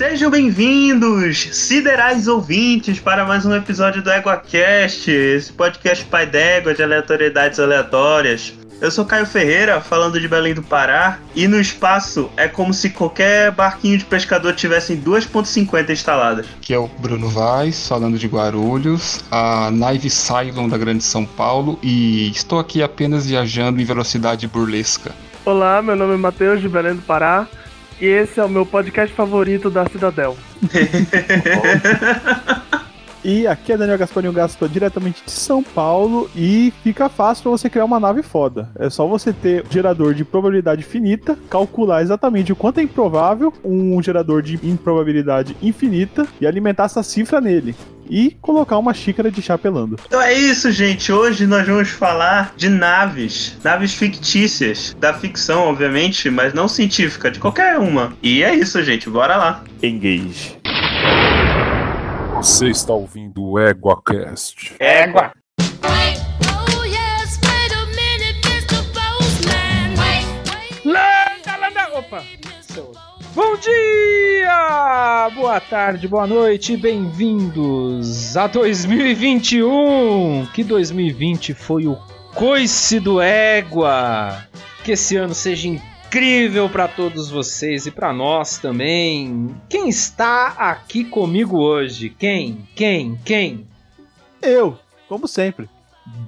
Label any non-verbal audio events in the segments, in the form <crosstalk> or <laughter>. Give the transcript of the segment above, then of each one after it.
Sejam bem-vindos, siderais ouvintes, para mais um episódio do EguaCast, esse podcast pai d'égua de aleatoriedades aleatórias. Eu sou Caio Ferreira, falando de Belém do Pará, e no espaço é como se qualquer barquinho de pescador tivesse 2.50 instaladas. Aqui é o Bruno Vaz, falando de Guarulhos, a naive Cylon da Grande São Paulo, e estou aqui apenas viajando em velocidade burlesca. Olá, meu nome é Matheus de Belém do Pará, e esse é o meu podcast favorito da Cidadel. <laughs> E aqui é Daniel Gasparinho Gaspa, diretamente de São Paulo, e fica fácil para você criar uma nave foda. É só você ter um gerador de probabilidade finita, calcular exatamente o quanto é improvável, um gerador de improbabilidade infinita e alimentar essa cifra nele. E colocar uma xícara de chá pelando. Então é isso, gente. Hoje nós vamos falar de naves. Naves fictícias. Da ficção, obviamente, mas não científica, de qualquer uma. E é isso, gente. Bora lá. Engage. Você está ouvindo o EguaCast. Égua. Landa, landa, opa! Bom dia! Boa tarde, boa noite, bem-vindos a 2021! Que 2020 foi o coice do égua! Que esse ano seja incrível para todos vocês e para nós também. Quem está aqui comigo hoje? Quem? Quem? Quem? Eu, como sempre,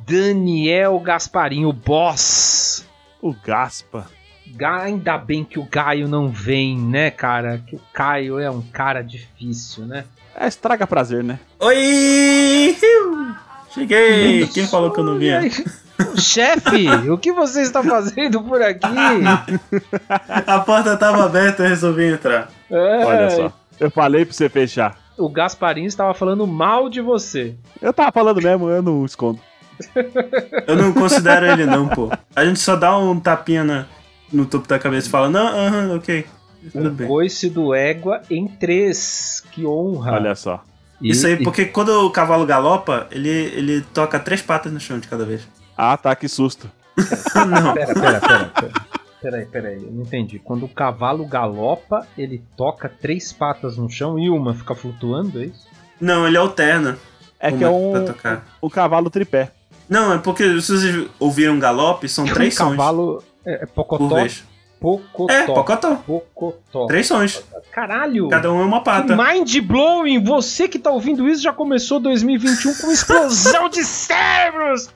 Daniel Gasparinho, o boss. o Gaspa. Ga- Ainda bem que o Gaio não vem, né, cara? Que o Caio é um cara difícil, né? É estraga prazer, né? Oi! Cheguei! Quem falou que eu não vinha? Chefe, o que você está fazendo por aqui? <laughs> A porta tava aberta, eu resolvi entrar. É, Olha só. Eu falei pra você fechar. O Gasparinho estava falando mal de você. Eu tava falando mesmo, eu não escondo. <laughs> Eu não considero ele não, pô. A gente só dá um tapinha na- no topo da cabeça e fala, não, aham, ok. Tudo Um bem. coice do égua em três. Que honra. Olha só. Isso aí, porque quando o cavalo galopa, ele, ele toca três patas no chão de cada vez. Ah, tá, que susto. <laughs> não. Pera, pera, pera, pera. Peraí, peraí, eu não entendi. Quando o cavalo galopa, ele toca três patas no chão e uma fica flutuando, é isso? Não, ele alterna. É que é um, pra tocar. um cavalo tripé. Não, é porque se vocês ouviram galope, são três um sons cavalo é, é por pocotó. vez. Pocotó. É, pocotó. Pocotó. Três sons. Caralho! Cada um é uma pata. Mind blowing! Você que tá ouvindo isso já começou 2021 com explosão de cérebros!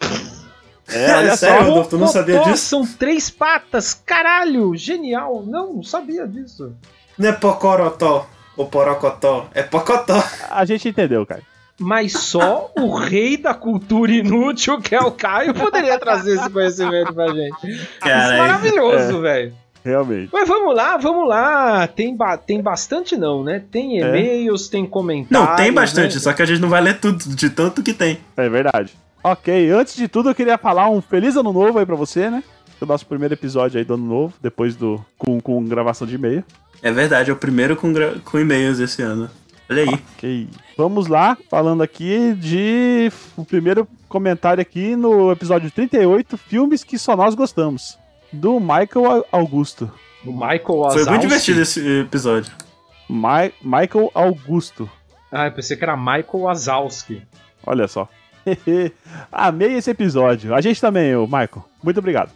É, olha sério, só. Rodolfo, tu não sabia disso? São três patas! Caralho! Genial! Não, não sabia disso. Não é pocorotó ou porocotó, é pocotó. A gente entendeu, cara. Mas só o rei da cultura inútil, que é o Caio, poderia trazer esse conhecimento pra gente. Isso é Cara, maravilhoso, velho. Realmente. Mas vamos lá, vamos lá. Tem, ba- tem bastante não, né? Tem É. e-mails, tem comentários. não, tem bastante, né? só que a gente não vai ler tudo, de tanto que tem. É verdade. Ok, antes de tudo eu queria falar um feliz ano novo aí pra você, né? O nosso primeiro episódio aí do ano novo, depois do. com, com gravação de e-mail. É verdade, é o primeiro com, com e-mails esse ano. Olha aí. Ok. Vamos lá, falando aqui de. O primeiro comentário aqui no episódio 38, filmes que só nós gostamos. Do Michael Augusto. O Michael Foi Wazowski. muito divertido esse episódio. Mi- Michael Augusto. Ah, eu pensei que era Michael Wazowski. Olha só. <laughs> Amei esse episódio. A gente também, ô Michael. Muito obrigado.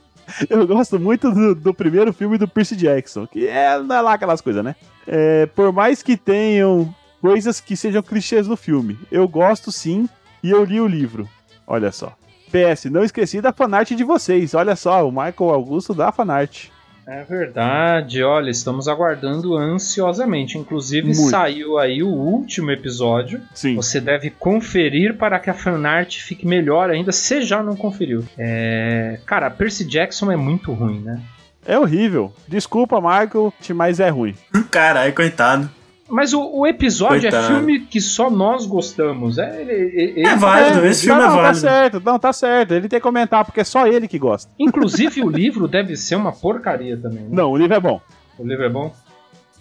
Eu gosto muito do, do primeiro filme do Percy Jackson, que é, não é lá aquelas coisas, né? É, por mais que tenham coisas que sejam clichês no filme, eu gosto sim e eu li o livro. Olha só. PS, não esqueci da fanart de vocês. Olha só, o Michael Augusto da fanart. É verdade, olha, estamos aguardando ansiosamente. Inclusive, Muito. saiu aí o último episódio. Sim. Você deve conferir para que a fanart fique melhor ainda, se já não conferiu. É... Cara, Percy Jackson é muito ruim, né? É horrível. Desculpa, Michael, mas é ruim. Caralho, coitado. Mas o, o episódio Coitado. é filme que só nós gostamos. É, ele- ele- É válido, esse filme não, é não, tá válido. certo, não, tá certo. Ele tem que comentar, porque é só ele que gosta. Inclusive, o livro deve ser uma porcaria também. Né? Não, o livro é bom. O livro é bom?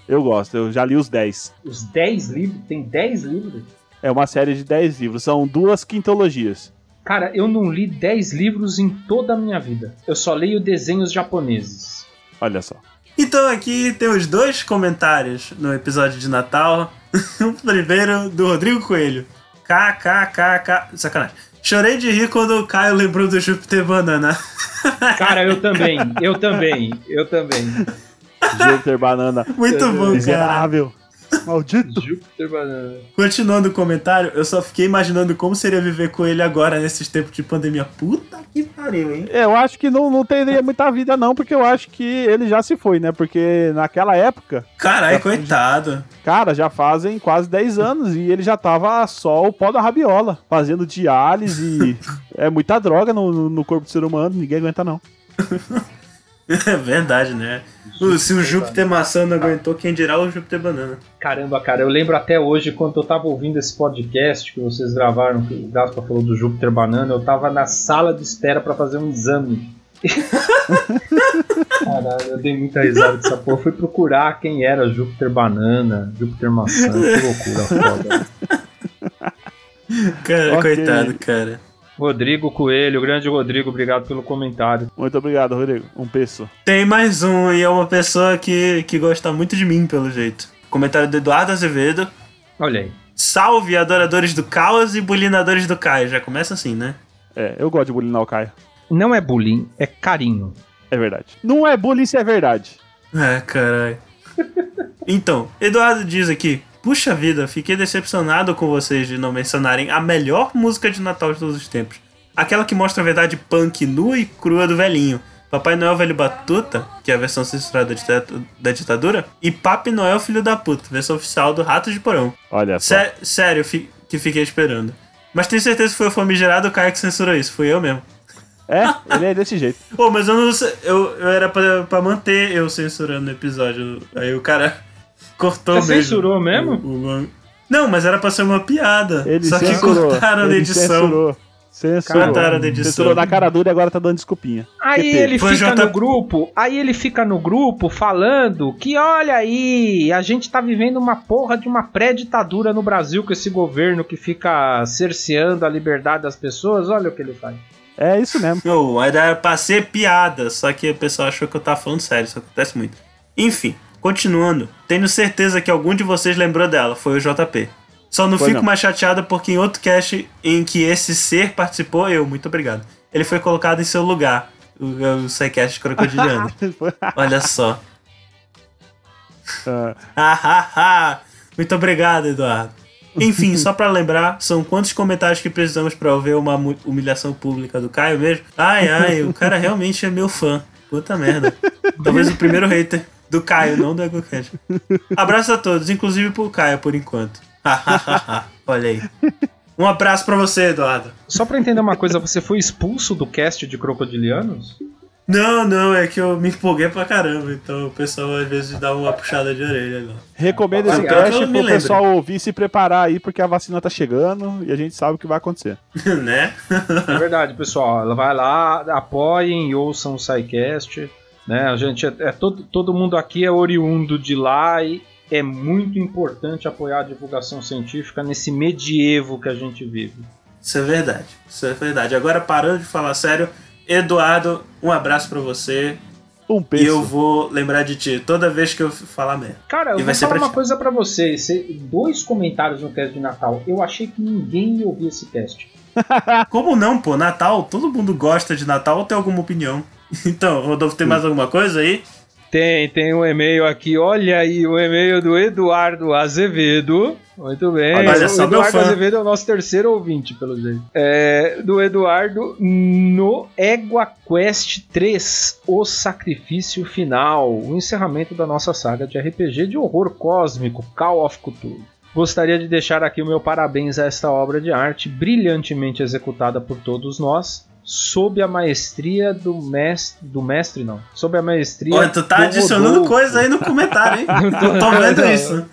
Eu gosto, eu já li os 10. Os 10 livros? Tem 10 livros? É uma série de 10 livros, são duas quintologias. Cara, eu não li 10 livros em toda a minha vida. Eu só leio desenhos japoneses. Olha só. Então aqui temos dois comentários no episódio de Natal. o <laughs> primeiro do Rodrigo Coelho. KKKK. Sacanagem. Chorei de rir quando o Caio lembrou do Júpiter Banana. <laughs> Cara, eu também, eu também, eu também. Júpiter Banana. Muito bom, cara. Miserável. Maldito. Júpiter Banana. Continuando o comentário, eu só fiquei imaginando como seria viver com ele agora nesses tempos de pandemia. Puta que pariu, hein? Eu acho que não, não teria muita vida, não, porque eu acho que ele já se foi, né? Porque naquela época, Caralho, coitado. cara, já fazem quase 10 anos e ele já tava só o pó da rabiola, fazendo diálise. <laughs> é muita droga no, no- no corpo do ser humano, ninguém aguenta, não. <laughs> É verdade, né? Uh, Se o Júpiter maçã não aguentou, quem dirá o Júpiter banana? Caramba, cara, eu lembro até hoje quando eu tava ouvindo esse podcast que vocês gravaram, que o Gaspa falou do Júpiter Banana, eu tava na sala de espera pra fazer um exame. <laughs> Caralho, eu dei muita risada dessa porra. Eu fui procurar quem era Júpiter Banana, Júpiter Maçã, que loucura foda. Cara, Ok. coitado, cara. Rodrigo Coelho, grande Rodrigo, obrigado pelo comentário. Muito obrigado, Rodrigo. Um peso. Tem mais um, e é uma pessoa que, que gosta muito de mim, pelo jeito. Comentário do Eduardo Azevedo. Olha aí. Salve, adoradores do caos e bulinadores do Caio. Já começa assim, né? É, eu gosto de bulinar o Caio. Não é bullying, é carinho. É verdade. Não é bullying se é verdade. É, caralho. Então, Eduardo diz aqui: Puxa vida, fiquei decepcionado com vocês de não mencionarem a melhor música de Natal de todos os tempos. Aquela que mostra a verdade punk nua e crua do velhinho. Papai Noel Velho Batuta, que é a versão censurada da dita- da ditadura, e Papi Noel Filho da Puta, versão oficial do Rato de Porão. Olha só. Sé- sério, fi- que fiquei esperando. Mas tenho certeza que foi o famigerado Caio que censurou isso, fui eu mesmo. É, ele é desse jeito. <laughs> Pô, mas eu não sei. Eu, eu era pra, pra manter eu censurando o episódio. Aí o cara cortou Você mesmo. censurou mesmo? O- o- não, mas era pra ser uma piada. Ele Só que censurou. cortaram na ele edição. Censurou. Censurou. Cortaram na edição. Censurou na cara dura e agora tá dando desculpinha. Aí ele Foi fica J- no grupo, aí ele fica no grupo falando que olha aí, a gente tá vivendo uma porra de uma pré-ditadura no Brasil com esse governo que fica cerceando a liberdade das pessoas, olha o que ele faz. É isso mesmo. Não, era pra ser piada. Só que o pessoal achou que eu tava falando sério. Isso acontece muito. Enfim, continuando. Tenho certeza que algum de vocês lembrou dela. Foi o JP. Só não Foi fico não. mais chateado porque em outro cast em que esse ser participou, eu, muito obrigado. Ele foi colocado em seu lugar. O, o SciCast crocodiliano. <laughs> Olha só. Ah, <laughs> Ah, ah, ah. Muito obrigado, Eduardo. Enfim, só pra lembrar, são quantos comentários que precisamos pra ver uma humilhação pública do Caio mesmo? Ai, ai, o cara realmente é meu fã. Puta merda. Talvez o primeiro hater do Caio, não do EgoCast. Abraço a todos, inclusive pro Caio, por enquanto. <laughs> Olha aí. Um abraço pra você, Eduardo. Só pra entender uma coisa, você foi expulso do cast de Crocodilianos? Não, não, é que eu me empolguei pra caramba, então o pessoal às vezes dá uma puxada de orelha. Não. recomendo esse teste Eu me pro lembro. pessoal ouvir e se preparar aí, porque a vacina tá chegando e a gente sabe o que vai acontecer. <laughs> né? É verdade, pessoal. Ela vai lá, apoiem e ouçam o SciCast. Né? A gente é, é todo, todo mundo aqui é oriundo de lá e é muito importante apoiar a divulgação científica nesse medievo que a gente vive. Isso é verdade. Isso é verdade. Agora, parando de falar sério, Eduardo, um abraço pra você. Um E peso. eu vou lembrar de ti toda vez que eu falar merda. Cara, eu E vou falar uma ti. coisa pra vocês. Cê- Dois comentários no cast de Natal. Eu achei que ninguém ia ouvir esse cast. <laughs> Como não, pô? Natal, todo mundo gosta de Natal ou tem alguma opinião? Então, Rodolfo, tem mais alguma coisa aí? Tem, tem um e-mail aqui. Olha aí, o e-mail do Eduardo Azevedo. Muito bem. Olha o meu Eduardo fã. Azevedo é o nosso terceiro ouvinte, pelo jeito. É, do Eduardo no Égua Quest 3, O Sacrifício Final. O encerramento da nossa saga de RPG de horror cósmico, Call of Cthulhu. Gostaria de deixar aqui o meu parabéns a esta obra de arte, brilhantemente executada por todos nós, sob a maestria do mestre. Do mestre, não. Sob a maestria. Olha, tu tá do adicionando Rodolfo. coisa aí no comentário, hein? Eu <laughs> tô vendo Não, isso.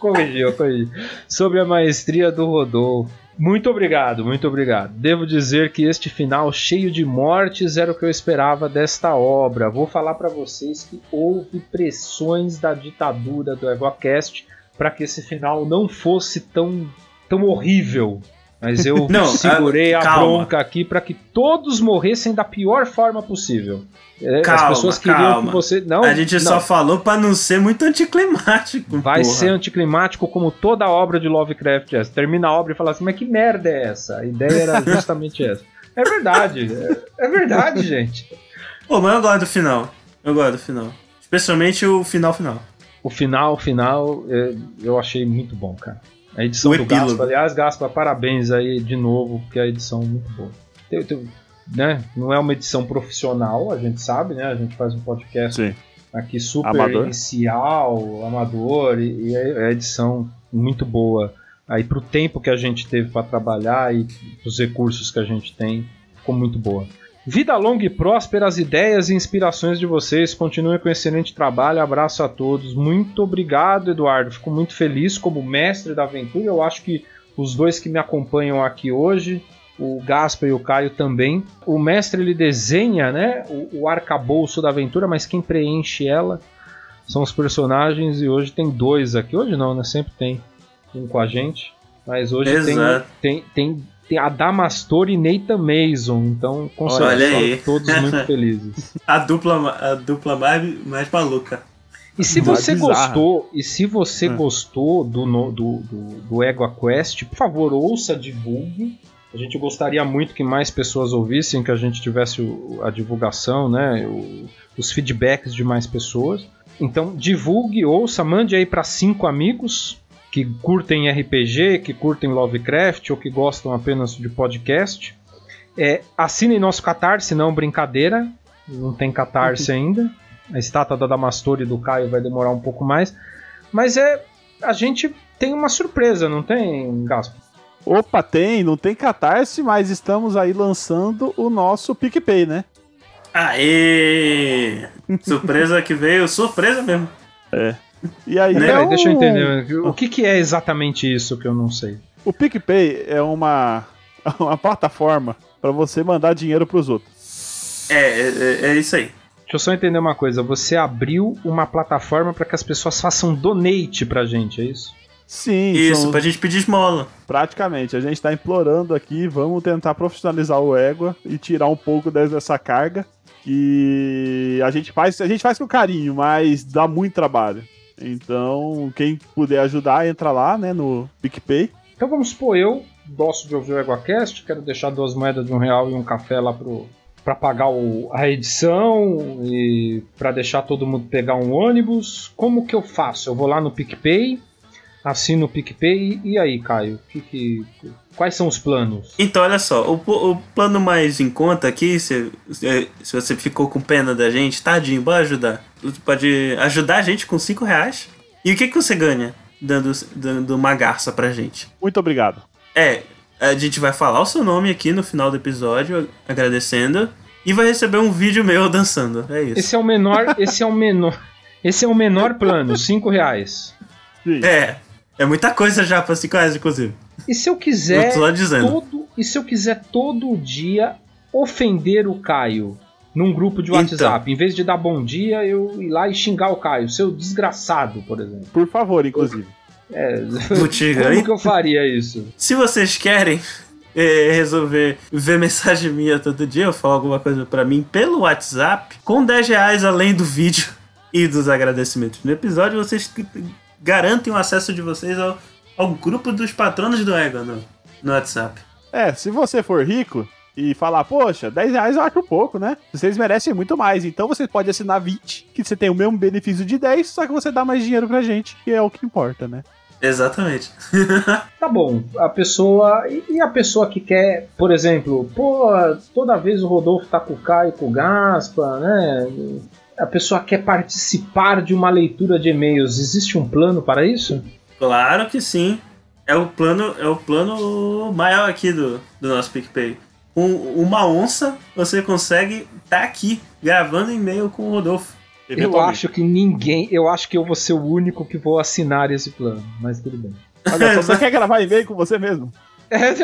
Corrigi, eu corrigi. Sobre a maestria do Rodolfo. Muito obrigado, muito obrigado. Devo dizer que este final cheio de mortes era o que eu esperava desta obra. Vou falar para vocês que houve pressões da ditadura do EgoCast para que esse final não fosse tão, tão horrível. Mas eu <laughs> Não, segurei a- a bronca aqui para que todos morressem da pior forma possível. É, Calma, As pessoas queriam calma. que você. Não, a gente não. só falou pra não ser muito anticlimático. Vai porra. ser anticlimático como toda obra de Lovecraft é. Você termina a obra e fala assim, mas que merda é essa? A ideia era <laughs> justamente essa. É verdade, é, é verdade, gente. Pô, mas eu gosto do final. Eu gosto do final. Especialmente o final final. O final, final, é, eu achei muito bom, cara. A edição O do epílogo. Gaspa, aliás, Gaspa, parabéns aí de novo, porque a edição é muito boa. Tem- tem- né? Não é uma edição profissional, a gente sabe, né? A gente faz um podcast Sim. aqui super Amador. inicial, amador, e, e é a edição muito boa. Aí pro tempo que a gente teve para trabalhar e os recursos que a gente tem, ficou muito boa. Vida longa e próspera, as ideias e inspirações de vocês. Continuem com excelente trabalho. Abraço a todos. Muito obrigado, Eduardo. Fico muito feliz como mestre da aventura. Eu acho que os dois que me acompanham aqui hoje, o Gaspa e o Caio também. O mestre ele desenha, né, o, o arcabouço da aventura, mas quem preenche ela são os personagens e hoje tem dois aqui. Hoje não, né? Sempre tem um com a gente, mas hoje tem, tem, tem, tem a Damastor e Nathan Mason, então com Olha certeza aí. todos muito <laughs> felizes. A dupla, a dupla mais, mais maluca. E se você gostou, e se você Hum. gostou do, no- do, do, do Ego Quest, por favor, ouça, divulgue. A gente gostaria muito que mais pessoas ouvissem, que a gente tivesse o- a divulgação, né, o- os feedbacks de mais pessoas. Então, divulgue, ouça, mande aí para cinco amigos que curtem RPG, que curtem Lovecraft ou que gostam apenas de podcast. É, assinem nosso Catarse, não brincadeira. Não tem Catarse ainda. A estátua da Damastor e do Caio vai demorar um pouco mais. Mas é. A gente tem uma surpresa, não tem, Gaspo? Opa, tem, não tem catarse, mas estamos aí lançando o nosso PicPay, né? Aê! Surpresa que veio, surpresa mesmo. E aí, Né, é Peraí, um- deixa eu entender. O que, que é exatamente isso que eu não sei? O PicPay é uma, <laughs> uma plataforma para você mandar dinheiro pros outros. É, é, é isso aí. Deixa eu só entender uma coisa. Você abriu uma plataforma para que as pessoas façam donate pra gente, é isso? Sim, Isso, são- pra gente pedir esmola. praticamente. A gente está implorando aqui, vamos tentar profissionalizar o Égua e tirar um pouco des- dessa carga que a gente faz, a gente faz com carinho, mas dá muito trabalho. Então, quem puder ajudar, entra lá, né, no PicPay. Então vamos supor, eu gosto de ouvir o EgoCast, quero deixar duas moedas de um real e um café lá pro, pra pagar o- a edição e pra deixar todo mundo pegar um ônibus. Como que eu faço? Eu vou lá no PicPay, assino o PicPay e aí, Caio? Que que- quais são os planos? Então, olha só, o, o plano mais em conta aqui, se, se se você ficou com pena da gente, tadinho, bora ajudar. Você pode ajudar a gente com 5 reais. E o que, que você ganha dando, dando uma garça pra gente? Muito obrigado. É, a gente vai falar o seu nome aqui no final do episódio, agradecendo, e vai receber um vídeo meu dançando. É isso. Esse é o menor, esse é o menor, esse é o menor plano, cinco reais. Sim. É, é muita coisa já pra 5 reais, inclusive. E se eu Eu quiser dizendo. todo, e se eu quiser todo dia ofender o Caio num grupo de Então. WhatsApp, em vez de dar bom dia, eu ir lá e xingar o Caio, seu desgraçado, por exemplo. Por favor, inclusive. É, Butiga, como hein? que eu faria isso? Se vocês querem é, resolver ver mensagem <laughs> minha todo dia, ou falar alguma coisa pra mim pelo WhatsApp, com 10 reais além do vídeo <laughs> e dos agradecimentos no episódio, vocês garantem o acesso de vocês ao, ao grupo dos patronos do Ego no, no WhatsApp. É, se você for rico e falar, poxa, 10 reais eu acho pouco, né? Vocês merecem muito mais. Então você pode assinar 20, que você tem o mesmo benefício de 10, só que você dá mais dinheiro pra gente, que é o que importa, né? Exatamente. <laughs> Tá bom, a pessoa. E a pessoa que quer, por exemplo, pô, toda vez o Rodolfo tá com o Caio e com o Gaspa, né? A pessoa quer participar de uma leitura de e-mails. Existe um plano para isso? Claro que sim. É o plano, é o plano maior aqui do, do nosso PicPay. Com uma onça, você consegue estar aqui gravando e-mail com o Rodolfo. Eu acho que ninguém. Eu acho que eu vou ser o único que vou assinar esse plano, mas tudo bem. Olha só, você quer gravar e-mail com você mesmo? <laughs> É,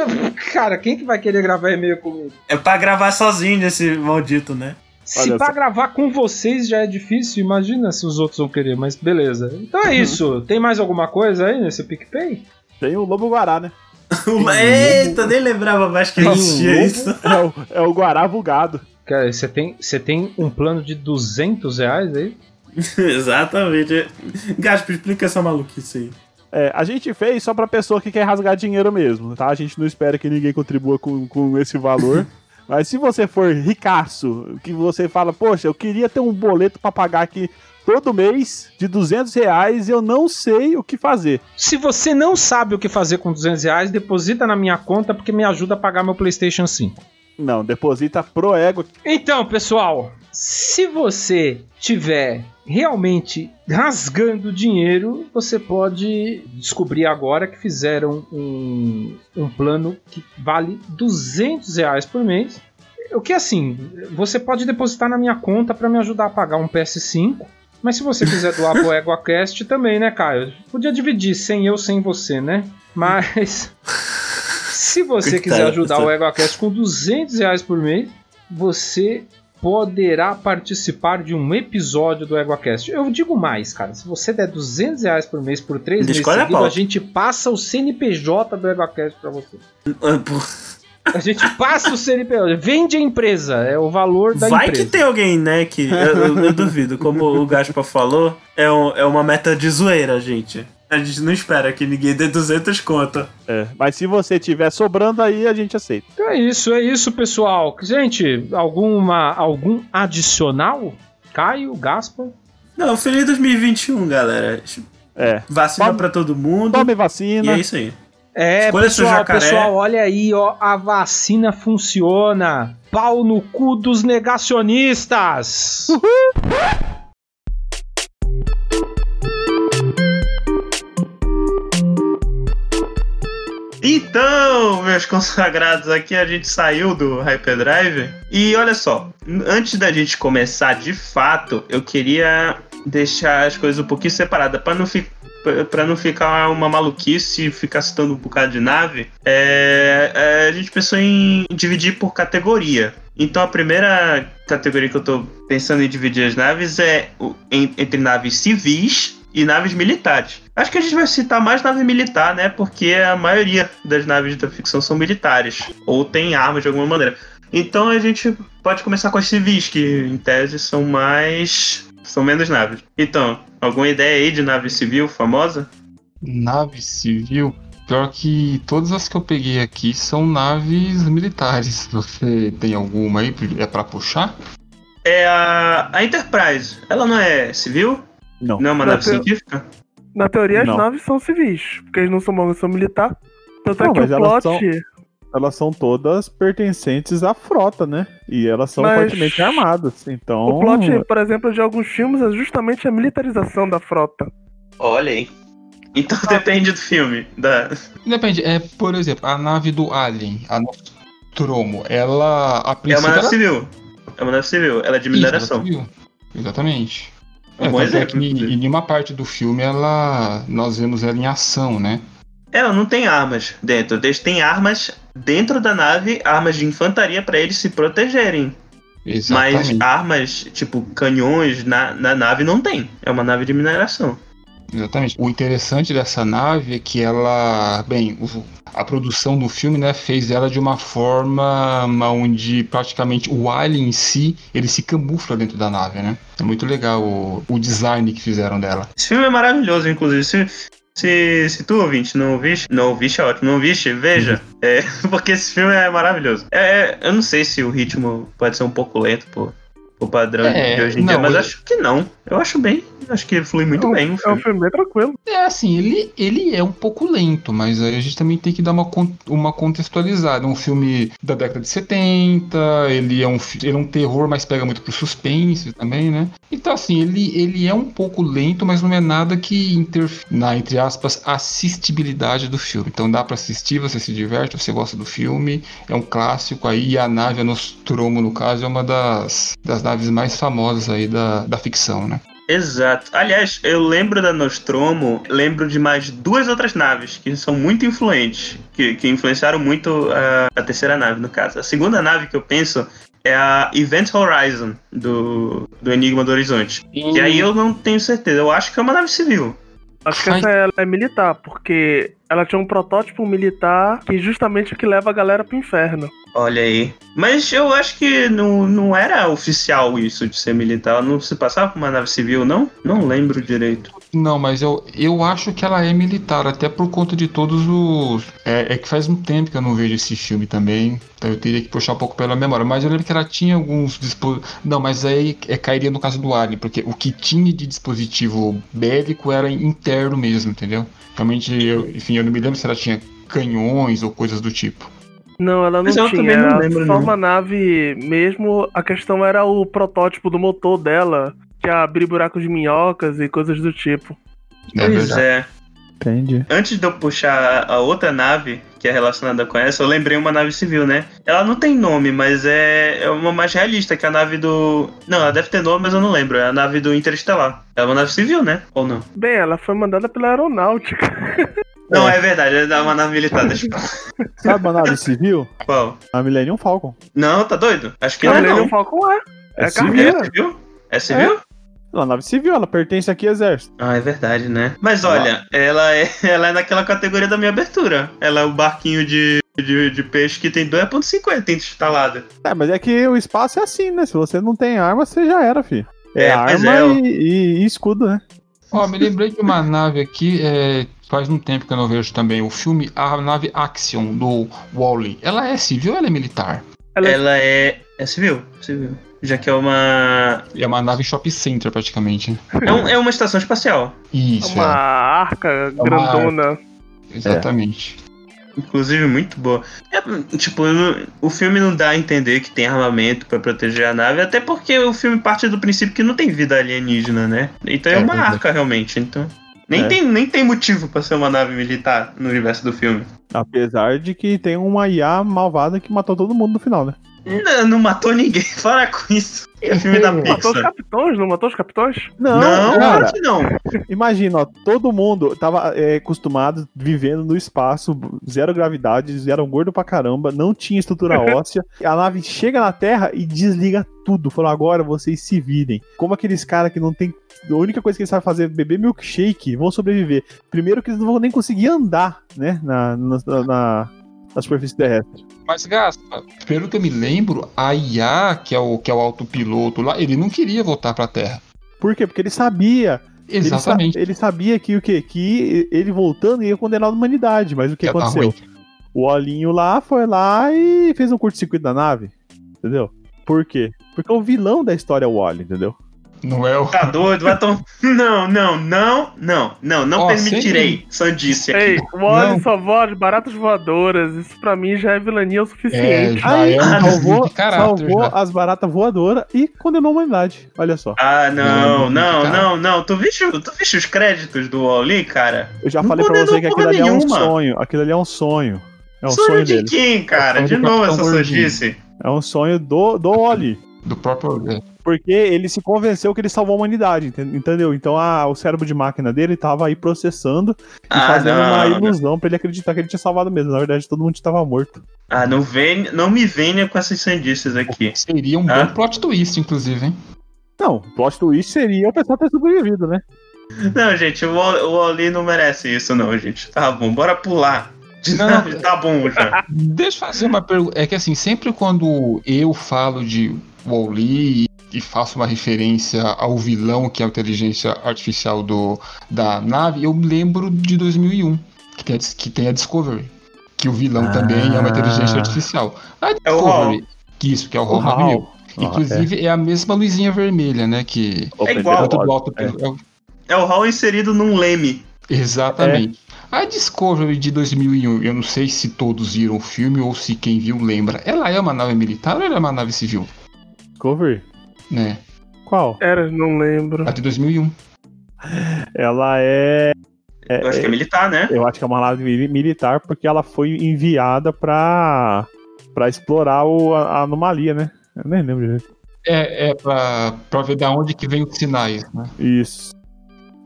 cara, quem que vai querer gravar e-mail comigo? É pra gravar sozinho esse maldito, né? Se Olha pra só. gravar com vocês já é difícil, imagina se os outros vão querer, mas beleza. Então é isso. Tem mais alguma coisa aí nesse PicPay? Tem o Lobo Guará, né? <laughs> Eita, nem lembrava mais que um existia lobo? isso. <laughs> É o, é o Guará bugado. Cara, você tem, você tem um plano de 200 reais aí? <laughs> Exatamente. Gaspo, explica essa maluquice aí. É, a gente fez só pra pessoa que quer rasgar dinheiro mesmo, tá? A gente não espera que ninguém contribua com, com esse valor. Mas se você for ricaço, que você fala, poxa, eu queria ter um boleto pra pagar aqui todo mês de 200 reais eu não sei o que fazer. Se você não sabe o que fazer com 200 reais, deposita na minha conta porque me ajuda a pagar meu PlayStation 5. Não, deposita pro ego. Então, pessoal, se você tiver realmente rasgando dinheiro, você pode descobrir agora que fizeram um, um plano que vale 200 reais por mês. O que assim, você pode depositar na minha conta para me ajudar a pagar um PS5. Mas se você quiser doar pro <laughs> EgoaCast também, né, Caio? Podia dividir sem eu, sem você, né? Mas se você quiser ajudar o EgoaCast com 200 reais por mês, você poderá participar de um episódio do EgoaCast. Eu digo mais, cara. Se você der 200 reais por mês por três meses a seguidos, a pauta. gente passa o CNPJ do EgoaCast pra você. Ah, A gente passa o CNPJ. Vende a empresa. É o valor da Vai empresa. que tem alguém, né, que... Eu, eu- eu duvido. Como o Gaspa falou, é, um- é uma meta de zoeira, gente. A gente não espera que ninguém dê 200 conto. É, mas se você tiver sobrando aí, a gente aceita. Então é isso, é isso, pessoal. Gente, alguma algum adicional? Caio, Gaspa? Não, feliz 2021, galera. É. Vacina Tome- pra todo mundo. Tome E vacina. é isso aí. É, Escolha pessoal, pessoal, olha aí, ó, a vacina funciona. Pau no cu dos negacionistas. Então, meus <laughs> consagrados, aqui a gente saiu do Hyperdrive. E olha só, antes da gente começar de fato, eu queria deixar as coisas um pouquinho separadas para não ficar. Pra não ficar uma maluquice ficar citando um bocado de nave, é, é, a gente pensou em dividir por categoria. Então a primeira categoria que eu tô pensando em dividir as naves é entre naves civis e naves militares. Acho que a gente vai citar mais nave militar, né? Porque a maioria das naves da ficção são militares. Ou tem armas de alguma maneira. Então a gente pode começar com as civis, que em tese são mais. são menos naves. Então, alguma ideia aí de nave civil famosa? Nave civil. Pior que todas as que eu peguei aqui são naves militares. Você tem alguma aí? É pra puxar? É a, a Enterprise. Ela não é civil? Não. Não é uma Não, nave científica? Na teoria, as Não. naves são civis, porque eles não são uma são militar. Tanto Não, é que mas o elas plot. são- Elas são todas pertencentes à frota, né? E elas são Mas- fortemente armadas. Então. O plot, por exemplo, de alguns filmes é justamente a militarização da frota. Olha aí. Então depende do filme. Da... Depende. É, por exemplo, a nave do Alien, a Nostromo, ela. A É princípio. uma nave era- civil. É uma nave civil. Ela é de mineração. civil. Exatamente. É, tanto é que em nenhuma parte do filme ela nós vemos ela em ação, né? Ela não tem armas dentro. Eles têm armas dentro da nave, armas de infantaria pra eles se protegerem. Exatamente. Mas armas, tipo canhões, na, na nave não tem. É uma nave de mineração. Exatamente. O interessante dessa nave é que ela, bem, o- a produção do filme, né, fez ela de uma forma onde praticamente o alien em si, ele se camufla dentro da nave, né? É muito legal o, o design que fizeram dela. Esse filme é maravilhoso, inclusive. Se, se, se tu, ouvinte, não ouviste, não ouviste é ótimo, não ouviste, veja. É, <laughs> porque esse filme é maravilhoso. É, é, eu não sei se o ritmo pode ser um pouco lento por, por padrão É, de hoje em dia, não, mas eu- acho que não. Eu acho bem. Acho que flui muito é um, bem o é um filme. bem tranquilo. É assim, ele, ele é um pouco lento, mas aí a gente também tem que dar uma, uma contextualizada. É um filme da década de 70, ele é um, ele é um terror, mas pega muito pro suspense também, né? Então, assim, ele, ele é um pouco lento, mas não é nada que interfere na, entre aspas, assistibilidade do filme. Então dá pra assistir, você se diverte, você gosta do filme, é um clássico aí, e a nave, a Nostromo, no caso, é uma das, das naves mais famosas aí da, da ficção, né? Exato. Aliás, eu lembro da Nostromo, lembro de mais duas outras naves que são muito influentes, que, que influenciaram muito a, a terceira nave, no caso. A segunda nave que eu penso é a Event Horizon, do, do Enigma do Horizonte. E aí eu não tenho certeza, eu acho que é uma nave civil. Acho que essa ela é militar, porque ela tinha um protótipo militar que justamente o que leva a galera pro inferno. Olha aí. Mas eu acho que não, não era oficial isso de ser militar. Não se passava por uma nave civil, não? Não lembro direito. Não, mas eu, eu acho que ela é militar, até por conta de todos os. É, é que faz um tempo que eu não vejo esse filme também, então eu teria que puxar um pouco pela memória. Mas eu lembro que ela tinha alguns dispositivos. Não, mas aí é, cairia no caso do Alien, porque o que tinha de dispositivo bélico era interno mesmo, entendeu? Realmente, eu, enfim, eu não me lembro se ela tinha canhões ou coisas do tipo. Não, ela não Mas tinha. não era lembro, só não. uma nave mesmo. A questão era o protótipo do motor dela, que abria buracos de minhocas e coisas do tipo. É pois verdade. é. Entendi. Antes de eu puxar a outra nave, que é relacionada com essa, eu lembrei uma nave civil, né? Ela não tem nome, mas é, é uma mais realista, que é a nave do. Não, ela deve ter nome, mas eu não lembro. É a nave do Interestelar. É uma nave civil, né? Ou não? Bem, ela foi mandada pela aeronáutica. <laughs> Não, é verdade, é uma nave militar. Deixa eu... Sabe uma nave civil? Qual? A Millennium Falcon. Não, tá doido? Acho que Não, não é Millennium não. Falcon é. É, É civil. É civil? É civil? Ela é uma nave civil, ela pertence aqui ao exército. Ah, é verdade, né? Mas olha, ela é, <laughs> ela é naquela categoria da minha abertura. Ela é o barquinho de, de, de peixe que tem 2.50 instalada. É, mas é que o espaço é assim, né? Se você não tem arma, você já era, filho. É, É, arma é, e, e- e escudo, né? Ó, me lembrei de uma nave aqui, é, faz um tempo que eu não vejo também, o filme A Nave Axion, do Wally. Ela é civil ou ela é militar? Ela é- Ela é. É civil, civil. Já que é uma. É uma nave shopping center, praticamente. É, um- é uma estação espacial. Isso, uma arca grandona. é, exatamente. Inclusive, muito boa. É, tipo, o filme não dá a entender que tem armamento pra proteger a nave, até porque o filme parte do princípio que não tem vida alienígena, né? Então é, É uma arca, realmente. Então. Nem, É. tem, nem tem motivo pra ser uma nave militar no universo do filme. Apesar de que tem uma IA malvada que matou todo mundo no final, né? Não, não matou ninguém. <laughs> Para com isso. É filme da Matou os Pixar. capitões, não matou os capitões? Não, Não, cara. não. Imagina, ó, todo mundo tava é, acostumado vivendo no espaço, zero gravidade, eles eram gordo pra caramba, não tinha estrutura <laughs> óssea. A nave chega na Terra e desliga tudo. Falou, agora vocês se virem. Como aqueles caras que não tem. A única coisa que eles sabem fazer é beber milkshake, vão sobreviver. Primeiro que eles não vão nem conseguir andar, né? Na, na, na, na superfície terrestre. Mas, Gaspa, pelo que eu me lembro, a IA, que é o, que é o autopiloto lá, ele não queria voltar pra Terra. Por quê? Porque ele sabia. Ele, sa- Exatamente. ele sabia que o quê? Que ele voltando ia condenar a humanidade. Mas o que aconteceu? O Olinho lá foi lá e fez um curto-circuito da nave. Entendeu? Por quê? Porque o vilão da história é o Wally, entendeu? Não é o. Tá doido? Vai tomar. <laughs> Não, não, não, não, não, não Ó, permitirei sandice aqui. Ei, o Wally Não. só voa de baratas voadoras. Isso pra mim já é vilania o É, suficiente. já Aí é um desvio salvou, salvou já. as baratas voadoras e condenou a humanidade. Olha só. Ah, não, Não, não, cara. não, não. Tu viste, tu viste os créditos do Wally, cara? Eu já Não falei pra você que aquilo ali é um sonho. Aquilo ali é um sonho. É um Sonho sonho de dele. quem, cara? É o De novo essa sandice. É um sonho do, do Wally. Do próprio. é. Porque ele se convenceu que ele salvou a humanidade, enten- entendeu? Então a- o cérebro de máquina dele tava aí processando e Ah, fazendo uma não. ilusão pra ele acreditar que ele tinha salvado mesmo. Na verdade, todo mundo estava morto. Ah, não, vem, não me venha com essas sandices aqui. Seria um Ah. bom plot twist, inclusive, hein? Não, plot twist seria o pessoal ter sobrevivido, né? Não, gente, o o Wally não merece isso, não, gente. Tá bom, bora pular. Não. <laughs> tá bom já. Deixa eu fazer uma pergunta. É que assim, sempre quando eu falo de Wall-E e faço uma referência ao vilão, que é a inteligência artificial do, da nave, eu lembro de 2001, que tem a, que tem a Discovery. Que o vilão Ah. também é uma inteligência artificial. A É. Discovery, que isso, que é o O Hal. 9000. Ah, Inclusive, é. a mesma luzinha vermelha, né? Que É igual. é. É o Hall inserido num leme. Exatamente. A Discovery de 2001, eu não sei se todos viram o filme ou se quem viu lembra. Ela é uma nave militar ou ela é uma nave civil? Discovery? Né? Qual? Era, não lembro. A de 2001. Ela é. é- Eu acho que é militar, né? eu acho que é uma nave mili- militar porque ela foi enviada pra, pra explorar o- a, a anomalia, né? Eu nem lembro direito. É, é pra, pra ver da onde que vem os sinais, né? Isso.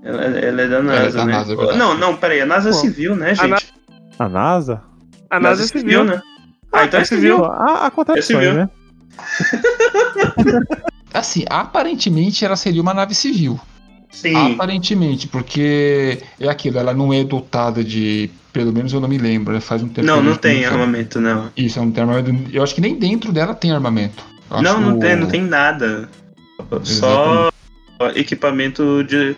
Ela, ela é da NASA, da né? NASA, é não, não, peraí. A NASA é Pô, civil, né, gente? Na- A NASA? A NASA é civil, né? né? Ah, então é civil. Ah, há contradições, É civil. né? <laughs> Assim, aparentemente ela seria uma nave civil. Sim. Aparentemente, porque é aquilo, ela não é dotada de. Pelo menos eu não me lembro, né? Faz um tempo. Não, que não tem o filme. armamento, não. Isso, não tem armamento. Eu acho que nem dentro dela tem armamento. Eu Não, não que tem, o- não tem nada. Só equipamento de.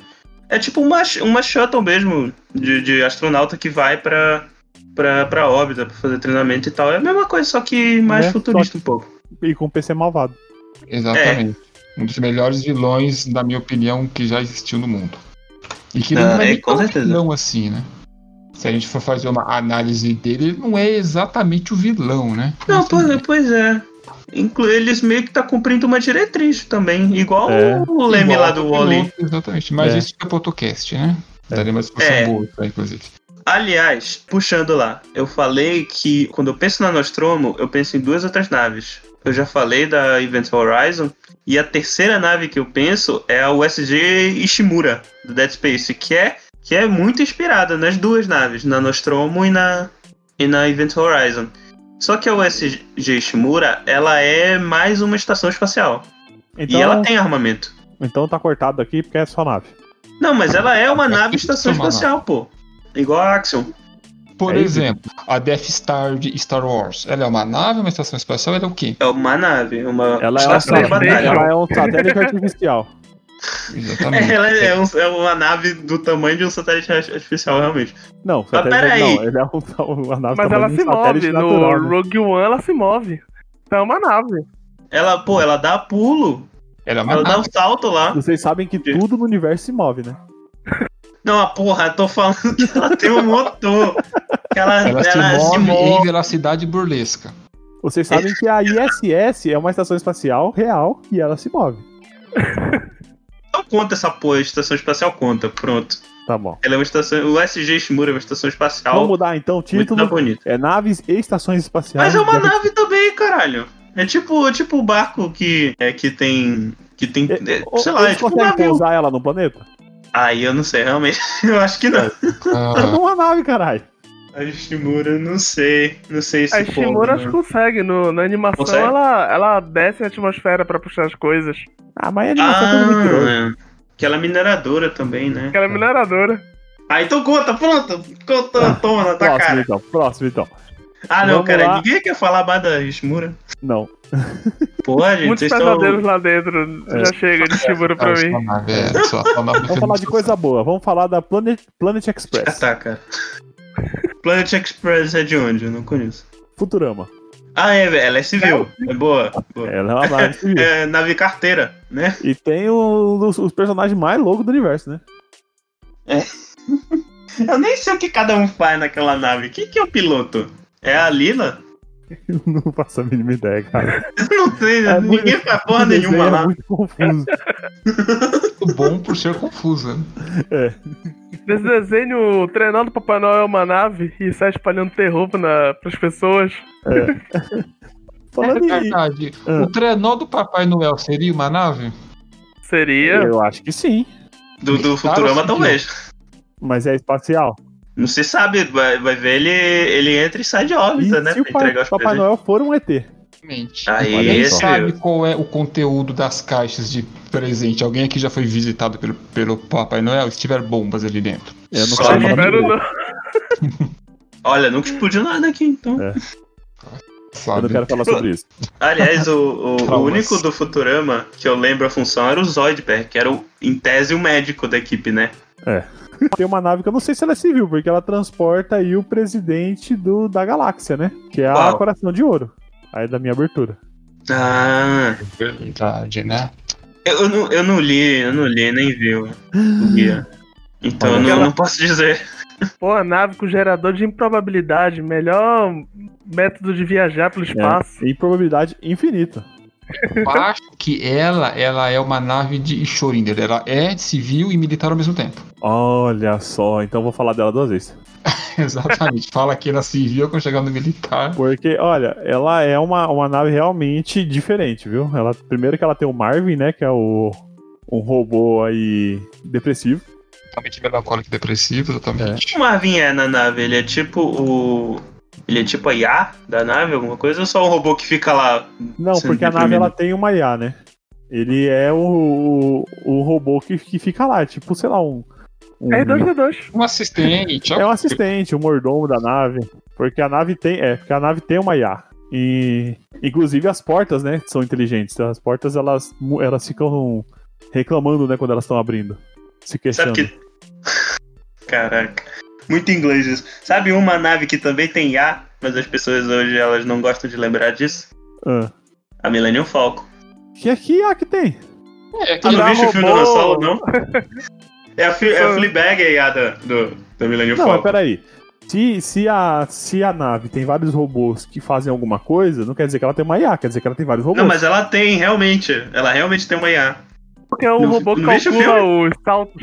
É tipo uma, uma shuttle mesmo, de, de astronauta que vai pra, pra, pra órbita pra fazer treinamento e tal. É a mesma coisa, só que mais Né? futurista um pouco. E com PC malvado. Exatamente. Um dos melhores vilões, na minha opinião, que já existiu no mundo. E que Ah, não é é, nem com tão certeza. vilão assim, né? Se a gente for fazer uma análise dele, ele não é exatamente o vilão, né? Não, Mas, pois, enfim, pois é. Inclu eles meio que tá cumprindo uma diretriz também, igual É. o Leme igual lá do Wally. Exatamente. Mas É. isso pro AutoCast, né? Daria uma discussão É. boa, tá, inclusive. Aliás, puxando lá, eu falei que quando eu penso na Nostromo, eu penso em duas outras naves. Eu já falei da Event Horizon, e a terceira nave que eu penso é a USG Ishimura, do Dead Space, que é, que é muito inspirada nas duas naves, na Nostromo e na, e na Event Horizon. Só que a USG Ishimura, ela é mais uma estação espacial. Então, E ela tem armamento. então tá cortado aqui porque é só nave. Não, mas ela é uma É nave isso estação espacial, pô. Igual a Axion. Por É isso. exemplo, a Death Star de Star Wars. Ela é uma nave, uma estação espacial, ela é o quê? É uma nave, uma Ela é, um de satélite. batalha. ela é um satélite artificial. Exatamente. <laughs> É, ela é, um- é uma nave do tamanho de um satélite artificial, realmente. Não, satélite peraí. não. Ele é um, <laughs> uma nave Mas ela se move. natural, No né? Rogue One ela se move. Então é uma nave. Ela, pô, ela dá pulo, Ela é uma ela dá um salto lá. Vocês sabem que tudo no universo se move, né? Não, a porra, eu tô falando que ela tem um motor. Que ela, Ela, ela se, move em velocidade burlesca. Vocês sabem que a ISS é uma estação espacial real e ela se move. Não conta essa porra, a estação espacial conta, pronto. Tá bom. Ela é uma estação. O SG Shimura é uma estação espacial. Vamos mudar então o título. bonita. É naves e estações espaciais. Mas é uma nave também, caralho. É tipo, é tipo o barco que, é, que tem. Que tem. É, é, sei lá, é Eles tipo um navio. pousar ela no planeta? Aí eu não sei, realmente. <laughs> Eu acho que não. É Ah, uma nave, caralho. A Shimura, não sei. Não sei se A Shimura acho que consegue. No, na animação Consegue? ela, ela desce na atmosfera pra puxar as coisas. Ah, mas a animação é tudo mentiroso. Ah, aquela mineradora também, né? Aquela mineradora. Ah, então conta, pronto. Conta, toma na tua Próximo cara. então, próximo então. Ah, não, Vamos cara, lá. ninguém quer falar mais da Shimura. Não. <laughs> Gente, Muitos vocês estão... pesadelos lá dentro. É. Já chega de Shimura pra é mim. é Vamos falar de coisa boa. Vamos falar da Planet, Planet Ah, Express. tá, cara. Planet Express é de onde? Eu não conheço. Futurama. Ah, é, ela é civil. É boa. boa. Ela é uma nave <laughs> civil. É nave carteira, né? E tem um dos os personagens mais loucos do universo, né? <laughs> Eu nem sei o que cada um faz naquela nave. Quem que é o piloto? É a Lila? Eu não faço a mínima ideia, cara. <laughs> Não sei, É muito- ninguém faz porra nenhuma é lá. muito confuso. muito bom por ser confusa. Nesse desenho, treinando o Papai Noel é uma nave e sai espalhando terror na, pras pessoas. É <laughs> Falando em... verdade. Ah. O trenó do Papai Noel seria uma nave? Seria. Eu acho que sim. Do, do Futurama, talvez. Mas é espacial. Não se sabe, vai, vai ver ele, ele entra e sai de E órbita, né? se o Papai presentes. Noel for um ET? Exatamente. Aí, Ninguém sabe qual é o conteúdo das caixas de presente. Alguém aqui já foi visitado pelo, pelo Papai Noel? Se tiver bombas ali dentro. Eu não Só sei não. <laughs> Olha, nunca explodiu nada aqui, então. É. Eu Sabe? não quero falar sobre isso. Aliás, o, o- o único do Futurama que eu lembro a função era o Zoidberg, que era, o, em tese, o médico da equipe, né? Tem uma nave que eu não sei se ela é civil, porque ela transporta aí o presidente do, da galáxia, né? Que é a Qual? Coração de Ouro. Aí da minha abertura. Ah, Verdade, né? eu, eu não, eu não li, eu não li, nem vi o, guia. Então eu não, não posso dizer. Pô, a nave com gerador de improbabilidade. Melhor método de viajar pelo espaço. É, em probabilidade infinita. Eu acho que ela, ela é uma nave de Schrödinger. Ela é civil e militar ao mesmo tempo. Olha só, então eu vou falar dela duas vezes. <laughs> Exatamente. Fala que na civil quando chegar no militar. Porque, olha, ela é uma, uma nave realmente diferente, viu? Ela, primeiro que ela tem o Marvin, né? Que é o um robô aí depressivo. Totalmente melancólico e depressivo, exatamente. O Marvin é na nave, ele é tipo o. Ele é tipo a IA da nave, alguma coisa, ou só um robô que fica lá? Não, porque a nave ela tem uma IA, né? Ele é o, o, o robô que, que fica lá, tipo, sei lá, um. um É R2D2. Um assistente. é um assistente, o mordomo da nave. Porque a nave tem. É, porque a nave tem uma IA. E. Inclusive as portas, né? São inteligentes. As portas, elas, elas ficam reclamando, né, quando elas estão abrindo. Se questionando. Sabe que. <laughs> Caraca. Muito inglês isso. Sabe uma nave que também tem IA, mas as pessoas hoje elas não gostam de lembrar disso? Ah. A Millennium Falcon. Que aqui IA que tem? É, Tu não Já viste o filme do Solo, não? <laughs> É a, é a Fleabag a IA da, do, da Millennium Não, Falcon. peraí. Se, se, a, se a nave tem vários robôs que fazem alguma coisa, não quer dizer que ela tem uma IA, quer dizer que ela tem vários robôs. Não, mas ela tem, realmente. Ela realmente tem uma IA. Porque é o Não- robô que não calcula os saltos.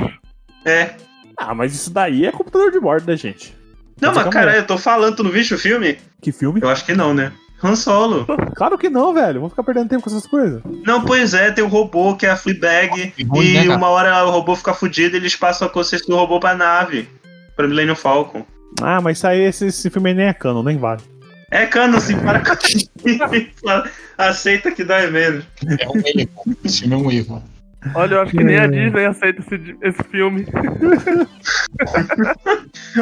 É. Ah, mas isso daí é computador de bordo, né, gente? Não, Mas mas calma cara, aí. eu tô falando, tu não viste o filme? Que filme? Eu acho que não, né? Han Solo. Claro que não, velho. Vamos ficar perdendo tempo com essas coisas. Não, pois é, tem o robô que é a Fleabag. ruim, né, E cara? uma hora o robô fica fudido e eles passam a consciência do robô pra nave. Pra Millennium Falcon. Ah, mas isso aí, esse, esse filme aí nem é canon, nem vale. É cano, assim, para. <laughs> Aceita que dói menos. É um erro. Esse filme é um erro. Olha, eu acho que nem a Disney aceita esse, esse filme. <laughs>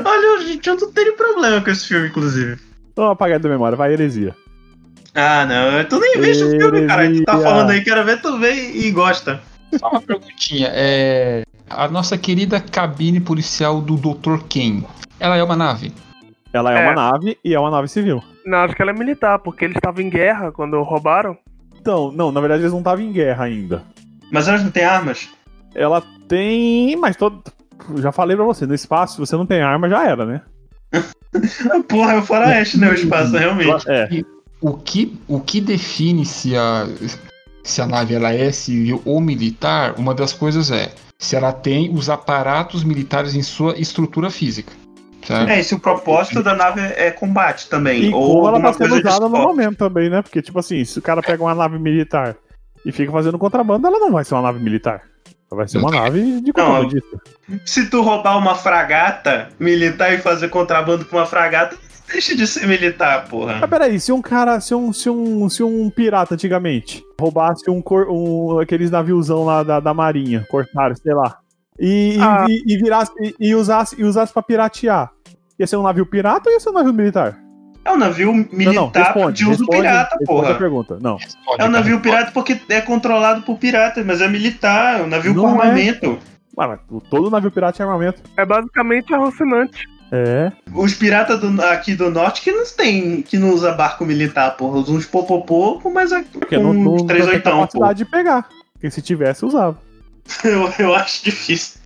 Olha, gente, eu não tenho problema com esse filme, inclusive. Vamos apagar da memória, vai, heresia. Ah, não, tu nem viste o filme, cara. Tu tá falando aí, quero ver, tu vê e gosta. Só uma perguntinha. É... A nossa querida cabine policial do Dr. Ken. Ela é uma nave? Ela é, É. uma nave e é uma nave civil. Não, acho que ela é militar, porque eles estavam em guerra quando roubaram. Então, não, na verdade eles não estavam em guerra ainda. Mas elas não têm armas? Ela tem. Mas todo. Já falei pra você, no espaço, se você não tem arma, já era, né? <laughs> Porra, é o faroeste, né? O espaço, realmente. É. O que, o que define se a, se a nave ela é civil ou militar, uma das coisas é se ela tem os aparatos militares em sua estrutura física. Certo? É, e se o propósito da nave é combate também. E ou como ela tá sendo usada no momento também, né? Porque, tipo assim, se o cara pega uma nave militar e fica fazendo contrabando, ela não vai ser uma nave militar. Ela vai ser uma nave de contrabandista. Se tu roubar uma fragata militar e fazer contrabando com uma fragata, deixa de ser militar, porra. Mas peraí, se um cara, se um, se um, se um pirata antigamente roubasse um, cor, um aqueles naviozão lá da, da marinha, cortaram, sei lá, e, Ah. e, e virasse e, e usasse e usasse para piratear, ia ser um navio pirata ou ia ser um navio militar? É um navio militar não, não, responde, de uso responde, pirata, responde a porra. pergunta. Não, Responde, É um cara, navio responde. pirata porque é controlado por piratas, mas é militar, é um navio com Não é. armamento. Ué, mas todo navio pirata é armamento. É basicamente arrocinante. É. Os piratas do- aqui do norte que não tem, que não usa barco militar, porra. Usa uns popopô mais a- Porque com não, não, uns não três tem oitão, pô. capacidade de pegar. Porque se tivesse, usava. <laughs> Eu, eu acho difícil.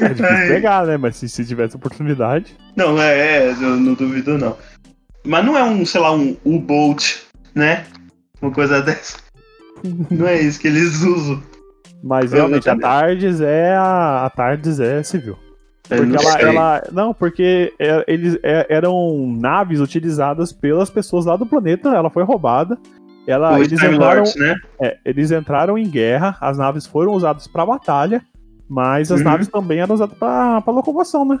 É difícil pegar, né? Mas se, se tivesse oportunidade. Não, é, é, eu não duvido não. Mas não é um, sei lá, um U-Boat, né? Uma coisa dessa. <laughs> Não é isso que eles usam. Mas Eu realmente, a. Tardes é a, a Tardes é civil. Eu Porque não ela, ela- Não, porque é- eles é- eram naves utilizadas pelas pessoas lá do planeta, ela foi roubada. Ela, Os eles, entraram, Lords, né? é, eles entraram em guerra, as naves foram usadas pra batalha, mas as Uhum. naves também eram usadas pra, pra locomoção, né?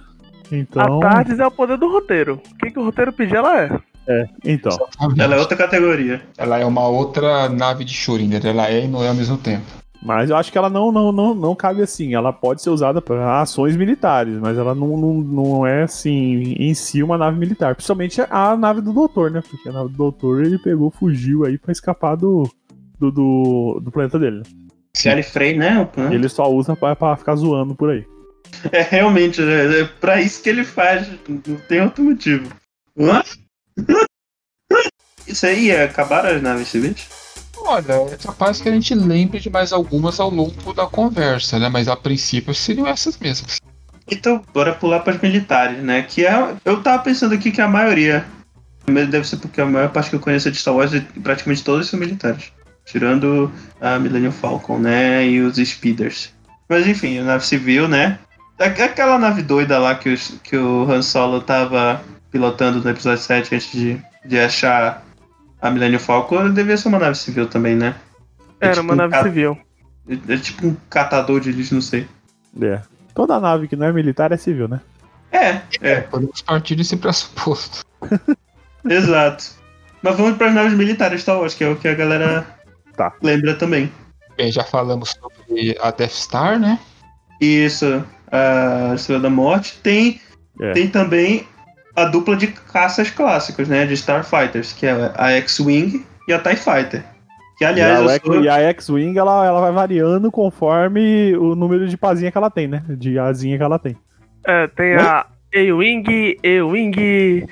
Então. A Tardes é o poder do roteiro. O que, que o roteiro pedir, ela é. É, então. Exatamente. Ela é outra categoria. Ela é uma outra nave de Schrödinger. Ela é e não é ao mesmo tempo. Mas eu acho que ela não, não, não, não cabe assim. Ela pode ser usada para ações militares, mas ela não, não, não é assim em si uma nave militar. Principalmente a nave do doutor, né? Porque a nave do doutor ele pegou, fugiu aí pra escapar do, do, do, do planeta dele. né? Né? o. Ele só usa pra, pra ficar zoando por aí. <laughs> É realmente, é, é pra isso que ele faz, não tem outro motivo. Hã? <laughs> Isso aí, é, acabaram as naves civis? Olha, é capaz que a gente lembre de mais algumas ao longo da conversa, né? Mas a princípio seriam essas mesmas. Então, bora pular para as militares, né? Que é. Eu tava pensando aqui que a maioria. mas Deve ser porque a maior parte que eu conheço de Star Wars, praticamente todos são militares. Tirando a Millennium Falcon, né? E os Speeders. Mas enfim, a nave civil, né? A- Aquela nave doida lá que, os- que o Han Solo tava pilotando no episódio 7 antes de, de achar a Millennium Falcon, devia ser uma nave civil também, né? É Era tipo uma um nave civil. É, é tipo um catador de lixo, não sei. É. Toda nave que não é militar é civil, né? É, é. Podemos partir desse pressuposto. <laughs> Exato. Mas vamos para as naves militares Star Wars, que é o que a galera Lembra também. Bem, já falamos sobre a Death Star, né? Isso, a Estrela da Morte. Tem, É. tem também a dupla de caças clássicos, né? De Starfighters, que é a X-Wing e a TIE Fighter. Que, E aliás, a, sou... e a X-Wing, ela, ela vai variando conforme o número de pazinha que ela tem, né? De asinha que ela tem. É, tem a A-Wing, E-Wing,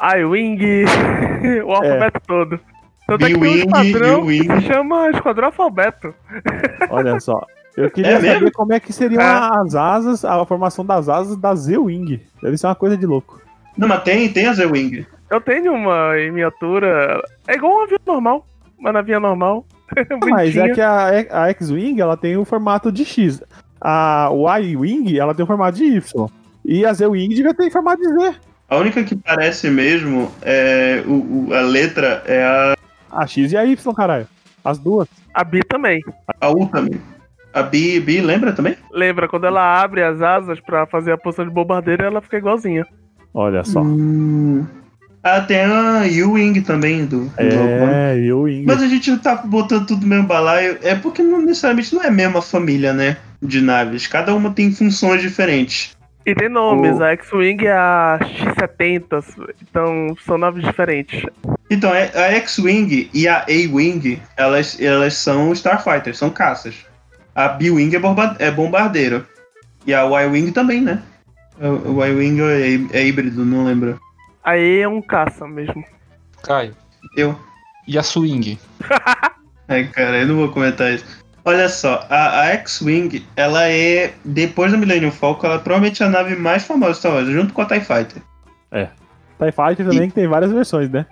I-Wing, <laughs> o alfabeto todo. Tanto é que tem um esquadrão que se chama Esquadrão Alfabeto. <laughs> Olha só. Eu queria É saber mesmo? como é que seriam É. as asas, a formação das asas da Z-Wing. Deve ser uma coisa de louco. Não, mas tem, tem a Z-Wing. Eu tenho uma em miniatura. É igual um avião normal. Uma navinha normal. <laughs> Mas Bonitinha. é que a, a X-Wing, ela tem o formato de X. A Y-Wing, ela tem o formato de Y. E a Z-Wing devia ter formato de Z. A única que parece mesmo é o, o- a letra é a, A X e a Y, caralho. As duas. A Bi também. a U também. A B, B lembra também? Lembra, quando ela abre as asas pra fazer a posição de bombardeiro, ela fica igualzinha. Olha só. Hum. Ah, tem a U-Wing também do, do. É, e o Wing. Mas a gente tá botando tudo no mesmo balaio. É porque não necessariamente não é a mesma família, né? De naves. Cada uma tem funções diferentes. E tem nomes, O- a X-Wing é a X-70, então são naves diferentes. Então, é- a X-Wing e a A-Wing, elas, elas são Starfighters, são caças. A B-Wing é, bomba- é bombardeiro. E a Y-Wing também, né? O Y-Wing é, é híbrido, não lembro. Aí é um caça mesmo. Caio. Eu. E a Swing? <laughs> Ai, cara, eu não vou comentar isso. Olha só, a, a X-Wing, ela é, depois do Millennium Falcon, ela é provavelmente a nave mais famosa de Star Wars, junto com a TIE Fighter. TIE Fighter também, que tem várias versões, né?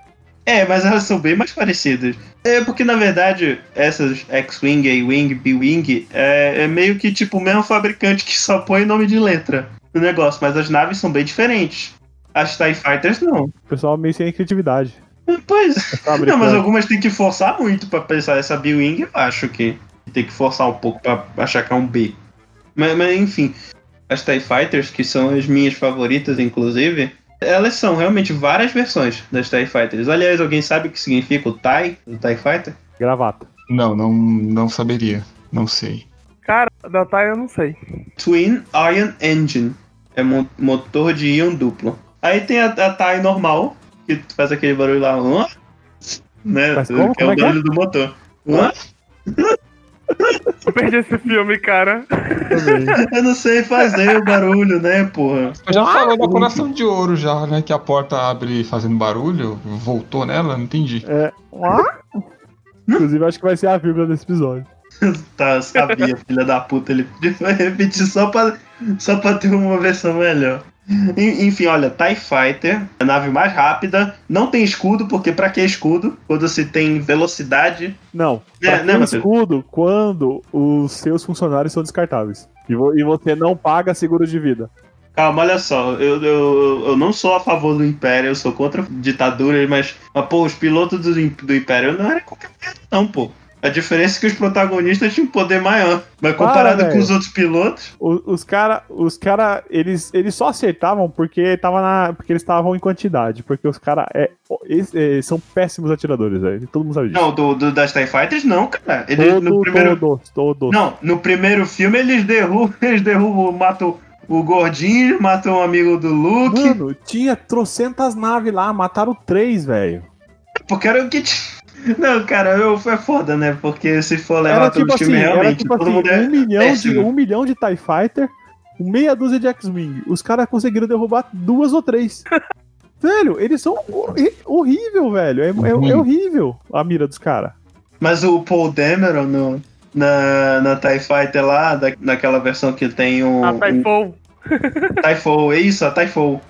É, mas elas são bem mais parecidas. É porque, na verdade, essas X-Wing, A-Wing, B-Wing, é, é meio que tipo o mesmo fabricante que só põe nome de letra no negócio, mas as naves são bem diferentes. As TIE Fighters não. O pessoal meio sem criatividade. Pois. Sabe, Não, mas algumas tem que forçar muito pra pensar. Essa B-Wing, eu acho que tem que forçar um pouco pra achar que é um B. Mas, mas, enfim, as TIE Fighters, que são as minhas favoritas, inclusive, elas são realmente várias versões das TIE Fighters. Aliás, alguém sabe o que significa o TIE, o TIE Fighter? Gravata. Não, não, não saberia. Não sei. Cara, da TIE eu não sei. Twin Ion Engine. É mo- motor de íon duplo. Aí tem a, a TIE normal, que faz aquele barulho lá, "Hã?", né? Mas como? Que é Como o é que é? barulho do motor. "Hã?". <laughs> Eu perdi esse filme, cara. Eu não sei fazer o barulho, né, porra? Já falou da coração de ouro já, né? Que a porta abre fazendo barulho. Voltou nela, não entendi. É. Inclusive, acho que vai ser a vírgula desse episódio. <laughs> Tá, eu sabia, filha da puta. Ele <laughs> vai repetir só pra, só pra ter uma versão melhor. En- Enfim, olha, TIE Fighter, a nave mais rápida, não tem escudo, porque pra que escudo? Quando se tem velocidade. Não. É, né, Matheus? escudo quando os seus funcionários são descartáveis. E, vo- e você não paga seguro de vida. Calma, olha só, eu, eu, eu não sou a favor do Império, eu sou contra ditaduras, mas, mas pô, os pilotos do, do Império não eram qualquer coisa, não, pô. A diferença é que os protagonistas tinham um poder maior. Mas comparado com os outros pilotos, O- Os cara, os cara, eles, eles só acertavam porque tava na, porque eles estavam em quantidade, porque os caras é, é, são péssimos atiradores, velho. Todo mundo sabe disso. não, do, do- das TIE Fighters não, cara. Eles, no Todo, primeiro, todos, todos. Não, no primeiro filme eles derrubam, <laughs> eles derrubam, matam o gordinho, matam um amigo do Luke, Mano, tinha trocentas naves lá, mataram três, velho. porque era o que tinha. Não, cara, eu, foi foda, né? Porque se for levar Era todo tipo o filme assim, era realmente, tipo todo assim, mundo é um, milhão de, um milhão de TIE Fighter, meia dúzia de X-Wing. Os caras conseguiram derrubar duas ou três. <laughs> velho, eles são horrível, velho. É, é- é horrível a mira dos caras. Mas o Paul Dameron no, na, na TIE Fighter lá, da, naquela versão que tem o. A o Typhoon. Typhoon, é isso, a Typhoon.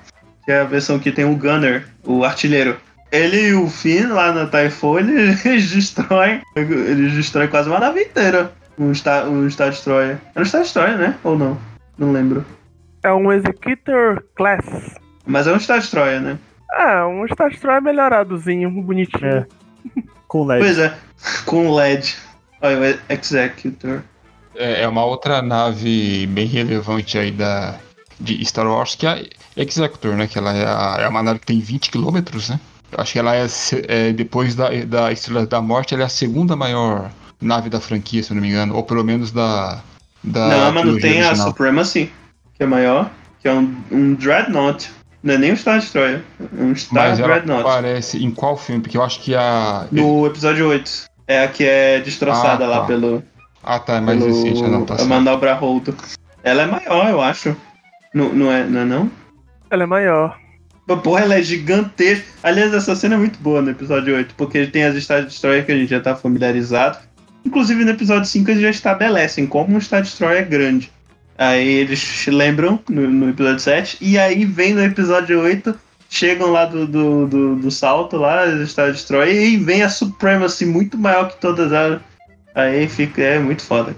Que é a versão que tem o Gunner, o artilheiro. Ele e o Finn lá na Typhoon, <laughs> eles, destroem. Eles destroem quase uma nave inteira. Um Star, um Star Destroyer. Era um Star Destroyer, né? Ou não? Não lembro. É um Executor Class. Mas é um Star Destroyer, né? É, um Star Destroyer melhoradozinho, bonitinho. É. Com LED. Pois é, com LED. Olha, o Executor. É, é uma outra nave bem relevante aí da, de Star Wars, que é a Executor, né? Que ela é, a, é uma nave que tem 20 quilômetros, né? Acho que ela é, é, depois da, da Estrela da Morte, ela é a segunda maior nave da franquia, se eu não me engano. Ou pelo menos da. da não, mas não tem a original. Supremacy, que é maior, que é um, um Dreadnought. Não é nem um Star Destroyer, é um Star Mas ela Dreadnought. aparece em qual filme? Porque eu acho que a. No episódio 8. É a que é destroçada Ah, lá tá. pelo, Ah, tá, é mais pelo recente, não, tá a manobra Holdo. Ela é maior, eu acho. Não, não é, não é não? Ela é maior. Porra, ela é gigantesca. Aliás, essa cena é muito boa no episódio 8, porque tem as Star Destroyer que a gente já tá familiarizado. Inclusive no episódio 5 eles já estabelecem como um Star Destroyer é grande. Aí eles lembram no, no episódio 7, e aí vem no episódio 8, chegam lá do, do, do, do salto lá, as Star Destroyer, e vem a Supremacy muito maior que todas elas. Aí fica, é muito foda.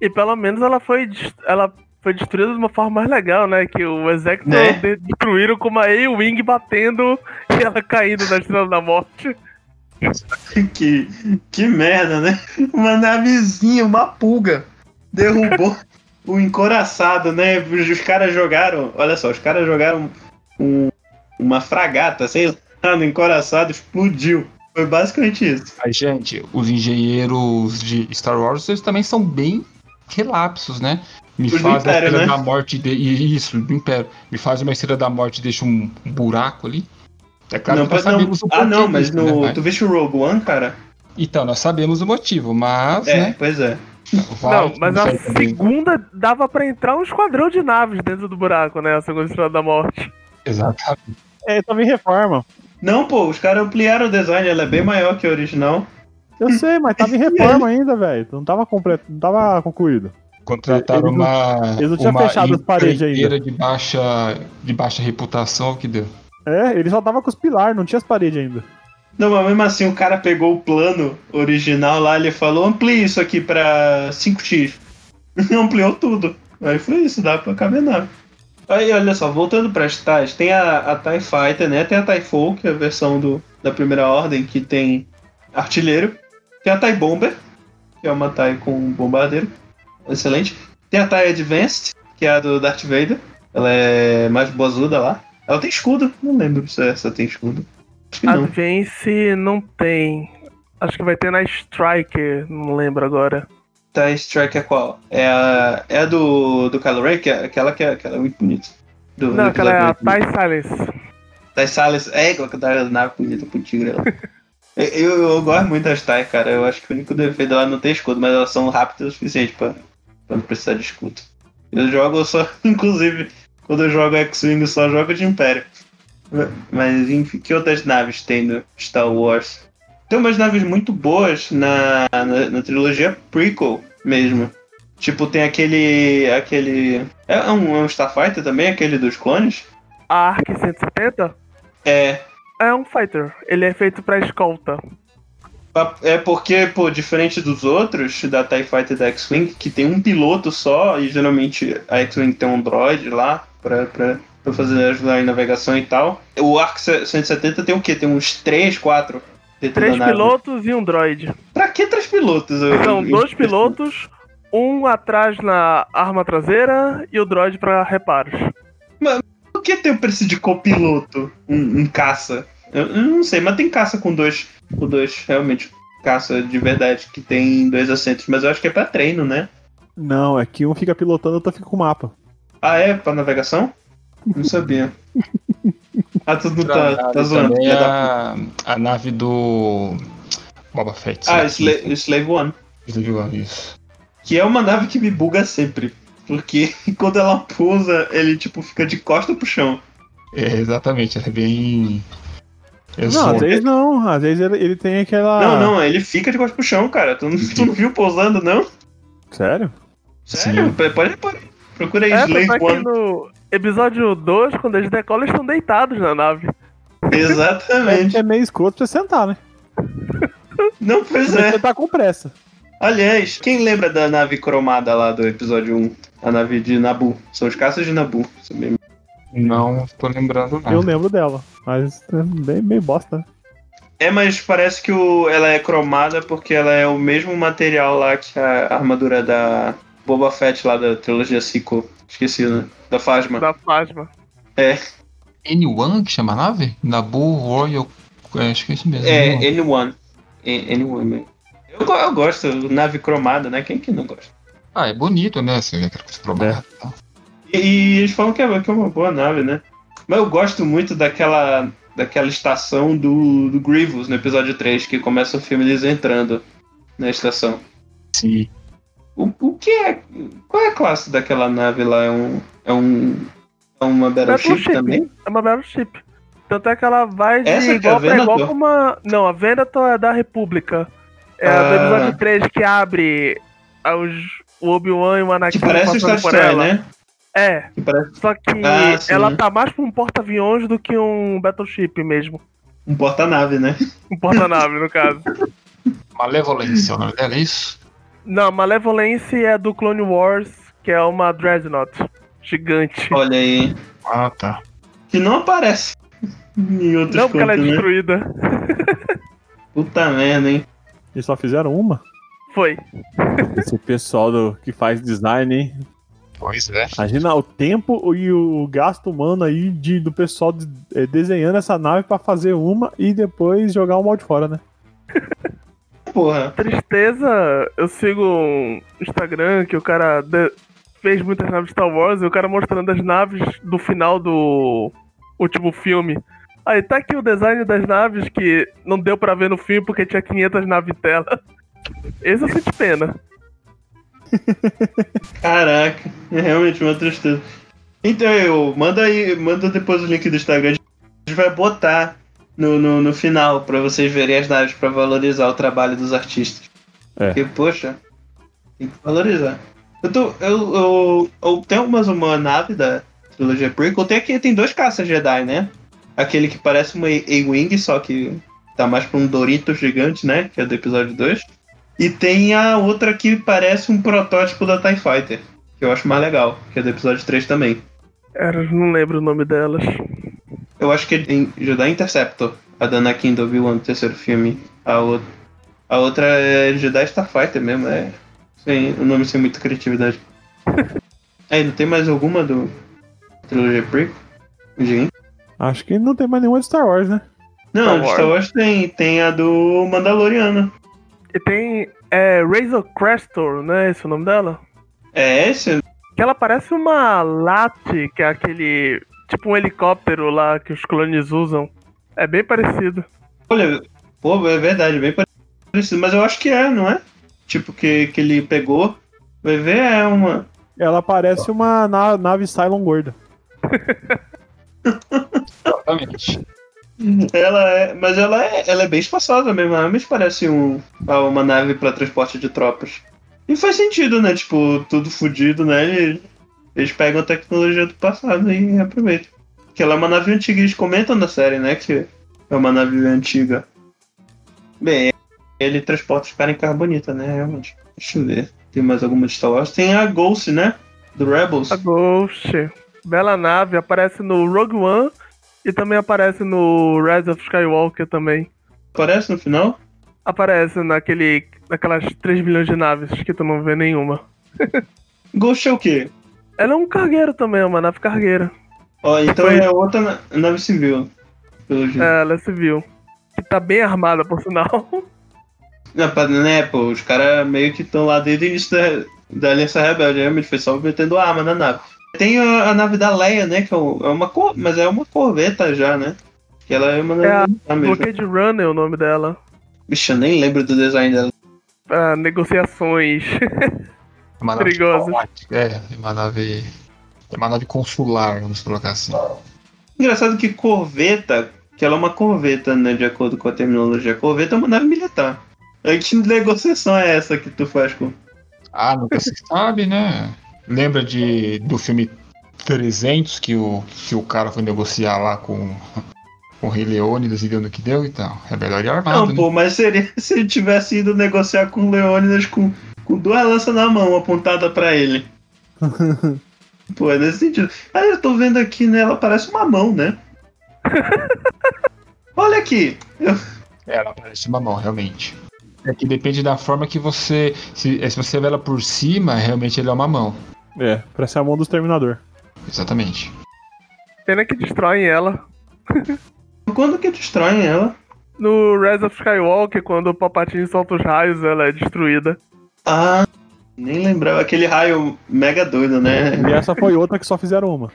E pelo menos ela foi, ela foi destruída de uma forma mais legal, né? Que o Exector Né? de- destruíram com uma A-Wing batendo e ela caindo na Estrela da Morte. que, que merda, né? Uma navezinha, uma pulga, derrubou <laughs> o encoraçado, né? Os caras jogaram, olha só, os caras jogaram um- uma fragata, sei lá, no encoraçado, explodiu. Foi basicamente isso. Mas, gente, os engenheiros de Star Wars, eles também são bem relapsos, né? Me Os faz a Império, estrela né? da morte de... e Isso, do Império. Me faz uma estrela da morte e deixa um buraco ali. É claro não, que nós não- sabemos o ah, não, mas disso, né, no, pai? tu viste o Rogue One, cara? Então, nós sabemos o motivo, mas, É, né? pois é. vai Não, mas a também. segunda dava pra entrar um esquadrão de naves dentro do buraco, né? A segunda Estrela da Morte. Exatamente. É, também reforma. Não, pô, os caras ampliaram o design, ela é bem maior que a original. Eu sei, mas tava <laughs> em reforma ainda, velho. Não tava completo, não tava concluído. Contrataram Eles não- uma. eles não tinham uma fechado as paredes ainda. de baixa, de baixa reputação, o que deu. É, ele só tava com os pilares, não tinha as paredes ainda. Não, mas mesmo assim o cara pegou o plano original lá, ele falou, amplie isso aqui pra 5x. <laughs> Ampliou tudo. Aí foi isso, dá pra caber nave. Aí, olha só, voltando pras TIEs, tem a, a TIE Fighter, né? Tem a TIE Folk, que é a versão do, da primeira ordem, que tem artilheiro. Tem a TIE Bomber, que é uma TIE com bombardeiro. Excelente. Tem a TIE Advanced, que é a do Darth Vader. Ela é mais boazuda lá. Ela tem escudo, não lembro se essa tem escudo. Não. Advance não tem. Acho que vai ter na Striker, não lembro agora. TIE Strike é qual? É a, é a do, do Kylo Ren, que é aquela que é, aquela é muito bonita. Do, Não, do aquela é a Silence. oito. TIE Silas, é igual que da nave bonita pro tigre lá. <laughs> eu, eu, eu gosto muito das TIE, cara. Eu acho que o único defeito dela é não ter escudo, mas elas são rápidas o suficiente pra, pra não precisar de escudo. Eu jogo só, <laughs> inclusive, quando eu jogo X-Wing, eu só jogo de Império. Mas enfim, que outras naves tem no Star Wars? Tem umas naves muito boas na, na, na trilogia prequel mesmo. Tipo, tem aquele. aquele. É um, é um Starfighter também, aquele dos clones? A Arc 170 É. é um fighter. Ele é feito pra escolta. É porque, pô, diferente dos outros, da TIE Fighter e da X-Wing, que tem um piloto só, e geralmente a X-Wing tem um droid lá pra, pra, pra fazer ajudar em navegação e tal. O Arc 170 tem o quê? Tem uns 3, 4 dentro Três pilotos e um droid. Pra que três pilotos? São eu- dois pilotos, um atrás na arma traseira e o droid pra reparos. Por que tem o preço de copiloto? Um, um caça? Eu, eu não sei, mas tem caça com dois. Com dois, realmente. Caça de verdade, que tem dois assentos. Mas eu acho que é pra treino, né? Não, é que um fica pilotando, outro fica com o mapa. Ah, é? Pra navegação? Não sabia. <laughs> ah, tu não tá, tá zoando. Da a, a nave do Boba Fett. Ah, Slave- Slave, Slave One. Slave One, isso. Que é uma nave que me buga sempre. Porque <laughs> quando ela pousa, ele tipo fica de costa pro chão. É, exatamente, ela é bem. Não, às vezes não. Às vezes ele, ele tem aquela. Não, não, ele fica de costa pro chão, cara. Tu não, tu não viu pousando, não? Sério? Sério? Sim. Pode reparar. Procura aí É, Slave é One. no episódio 2, quando eles decolam, eles estão deitados na nave. É, Exatamente. é meio escroto pra você sentar, né? <laughs> Não, pois Você é. tá com pressa. Aliás, quem lembra da nave cromada lá do episódio 1? A nave de Nabu. São os caças de Nabu. Isso mesmo. Não tô lembrando não. Eu lembro dela. Mas é bem, meio bosta, né? É, mas parece que o, ela é cromada porque ela é o mesmo material lá que a armadura da Boba Fett lá da trilogia Sequel. Esqueci, né? Da Phasma. Da Phasma. É. N1 que chama a nave? Nabu Royal É, acho que é isso mesmo. É, Não. Anyone. É, Anyone mesmo. Eu, eu gosto, nave cromada, né? Quem que não gosta? Ah, é bonito, né? Você vê aquela coisa cromada e tal. E, eles falam que é, que é uma boa nave, né? Mas eu gosto muito daquela, daquela estação do, do Grievous no episódio 3, que começa o filme eles entrando na estação. Sim. O, o que é. Qual é a classe daquela nave lá? É um. É um. É uma Battleship Battleship. também? É uma Battleship. Tanto é que ela vai de Essa é a igual pra igual com uma. Não, a Venator é da República. É a do Ah. episódio 3 que abre os, o Obi-Wan e o Anakin Que parece o passando Star ela. né? É, parece só que Ah, sim. ela tá mais pra um porta-aviões do que um Battleship mesmo. um porta-nave, né? <laughs> Um porta-nave, no caso. Malevolência, é o nome dela, é isso? Não, Malevolence é do Clone Wars, que é uma Dreadnought gigante. Olha aí. Ah, tá. Que não aparece em outros Não, porque ela é né? destruída. Puta merda, hein? Eles só fizeram uma? Foi. Esse pessoal do, que faz design, hein? Pois é. Imagina o tempo e o gasto humano aí de, do pessoal de- eh, desenhando essa nave pra fazer uma e depois jogar o molde fora, né? <laughs> Porra. Tristeza, eu sigo um Instagram que o cara de- fez muitas naves Star Wars e o cara mostrando as naves do final do último filme. Aí tá aqui o design das naves que não deu pra ver no filme porque tinha 500 naves em tela. <laughs> Esse eu senti pena. <laughs> Caraca, é realmente uma tristeza. Então, eu manda aí, manda depois o link do Instagram. A gente vai botar no, no, no final pra vocês verem as naves pra valorizar o trabalho dos artistas. É. Porque, poxa, tem que valorizar. Eu, tô, eu, eu, eu tenho mais uma nave da trilogia Prequel. Tem aqui, tem dois caças Jedi, né? Aquele que parece uma A-Wing, só que tá mais pra um Dorito gigante, né? Que é do episódio 2. E tem a outra que parece um protótipo da TIE Fighter, que eu acho mais legal, que é do episódio 3 também. Era, não lembro o nome delas. Eu acho que é em Jedi Interceptor, a da Anakin do Obi-Wan, no terceiro filme. A, o- a outra é Jedi Starfighter mesmo, é. Sem, o nome sem muita criatividade. <laughs> Aí, não tem mais alguma do trilogia Prequel? Gente. Acho que não tem mais nenhuma de Star Wars, né? Não, Star de Wars. Star Wars tem, tem a do Mandaloriano. E tem é, Razor Crestor, né? Esse é o nome dela? É esse? Que ela parece uma Lati, que é aquele. Tipo um helicóptero lá que os clones usam. É bem parecido. Olha, pô, é verdade, bem parecido. Mas eu acho que é, não é? Tipo, que, que ele pegou. Vai ver, é uma. Ela parece uma na- nave Cylon gorda. Exatamente. Ela é. Mas ela é, ela é bem espaçosa mesmo. Ela realmente parece um, uma nave para transporte de tropas. E faz sentido, né? Tipo, tudo fudido, né? Eles, eles pegam a tecnologia do passado e aproveitam. Que ela é uma nave antiga, eles comentam na série, né? Que é uma nave antiga. Bem, ele transporta os caras em carbonita, né? Realmente. Deixa eu ver. Tem mais alguma de Star Wars? Tem a Ghost, né? Do Rebels. A Ghost. Bela nave, aparece no Rogue One e também aparece no Rise of Skywalker também. Aparece no final? Aparece naquele. naquelas 3 milhões de naves que tu não vê nenhuma. <laughs> Ghost é o quê? Ela é um cargueiro também, é uma nave cargueira. Ó, então Foi- é outra na- nave civil. Pelo jeito. É, ela é civil. Que tá bem armada, por sinal. <laughs> Não, né, pô, os caras meio que estão lá desde o início da, da Aliança Rebelde, realmente foi só metendo arma na nave. Tem a, a nave da Leia, né, que é, um- é uma cor, mas é uma corveta já, né? Que ela é uma nave É a mesmo. Blockade Runner é o nome dela. Bicho, eu nem lembro do design dela. Ah, negociações. <laughs> Uma nave Perigosa. É, é uma nave. É uma nave consular, vamos colocar assim. Engraçado que corveta, que ela é uma corveta, né, de acordo com a terminologia. Corveta é uma nave militar. Que negociação é essa que tu faz com... Ah, nunca se sabe, né? Lembra de, do filme 300 que o, que o cara foi negociar lá com, com o Rei Leônidas e deu no que deu e tal? É melhor ir armado, Não, né? pô, mas seria <laughs> se ele tivesse ido negociar com o Leônidas com, com duas lanças na mão apontada pra ele. <laughs> pô, é nesse sentido. Aí eu tô vendo aqui, né? Ela parece uma mão, né? <laughs> Olha aqui. Eu- É, ela parece uma mão, realmente. É que depende da forma que você. Se, se você vê ela por cima, realmente ele é uma mão. É, parece a mão dos Terminador. Exatamente. Pena que destroem ela. <laughs> Quando que destroem ela? No Rise of Skywalker, quando o Palpatine solta os raios, ela é destruída. Ah, nem lembrava. Aquele raio mega doido, né? E essa foi outra que só fizeram uma.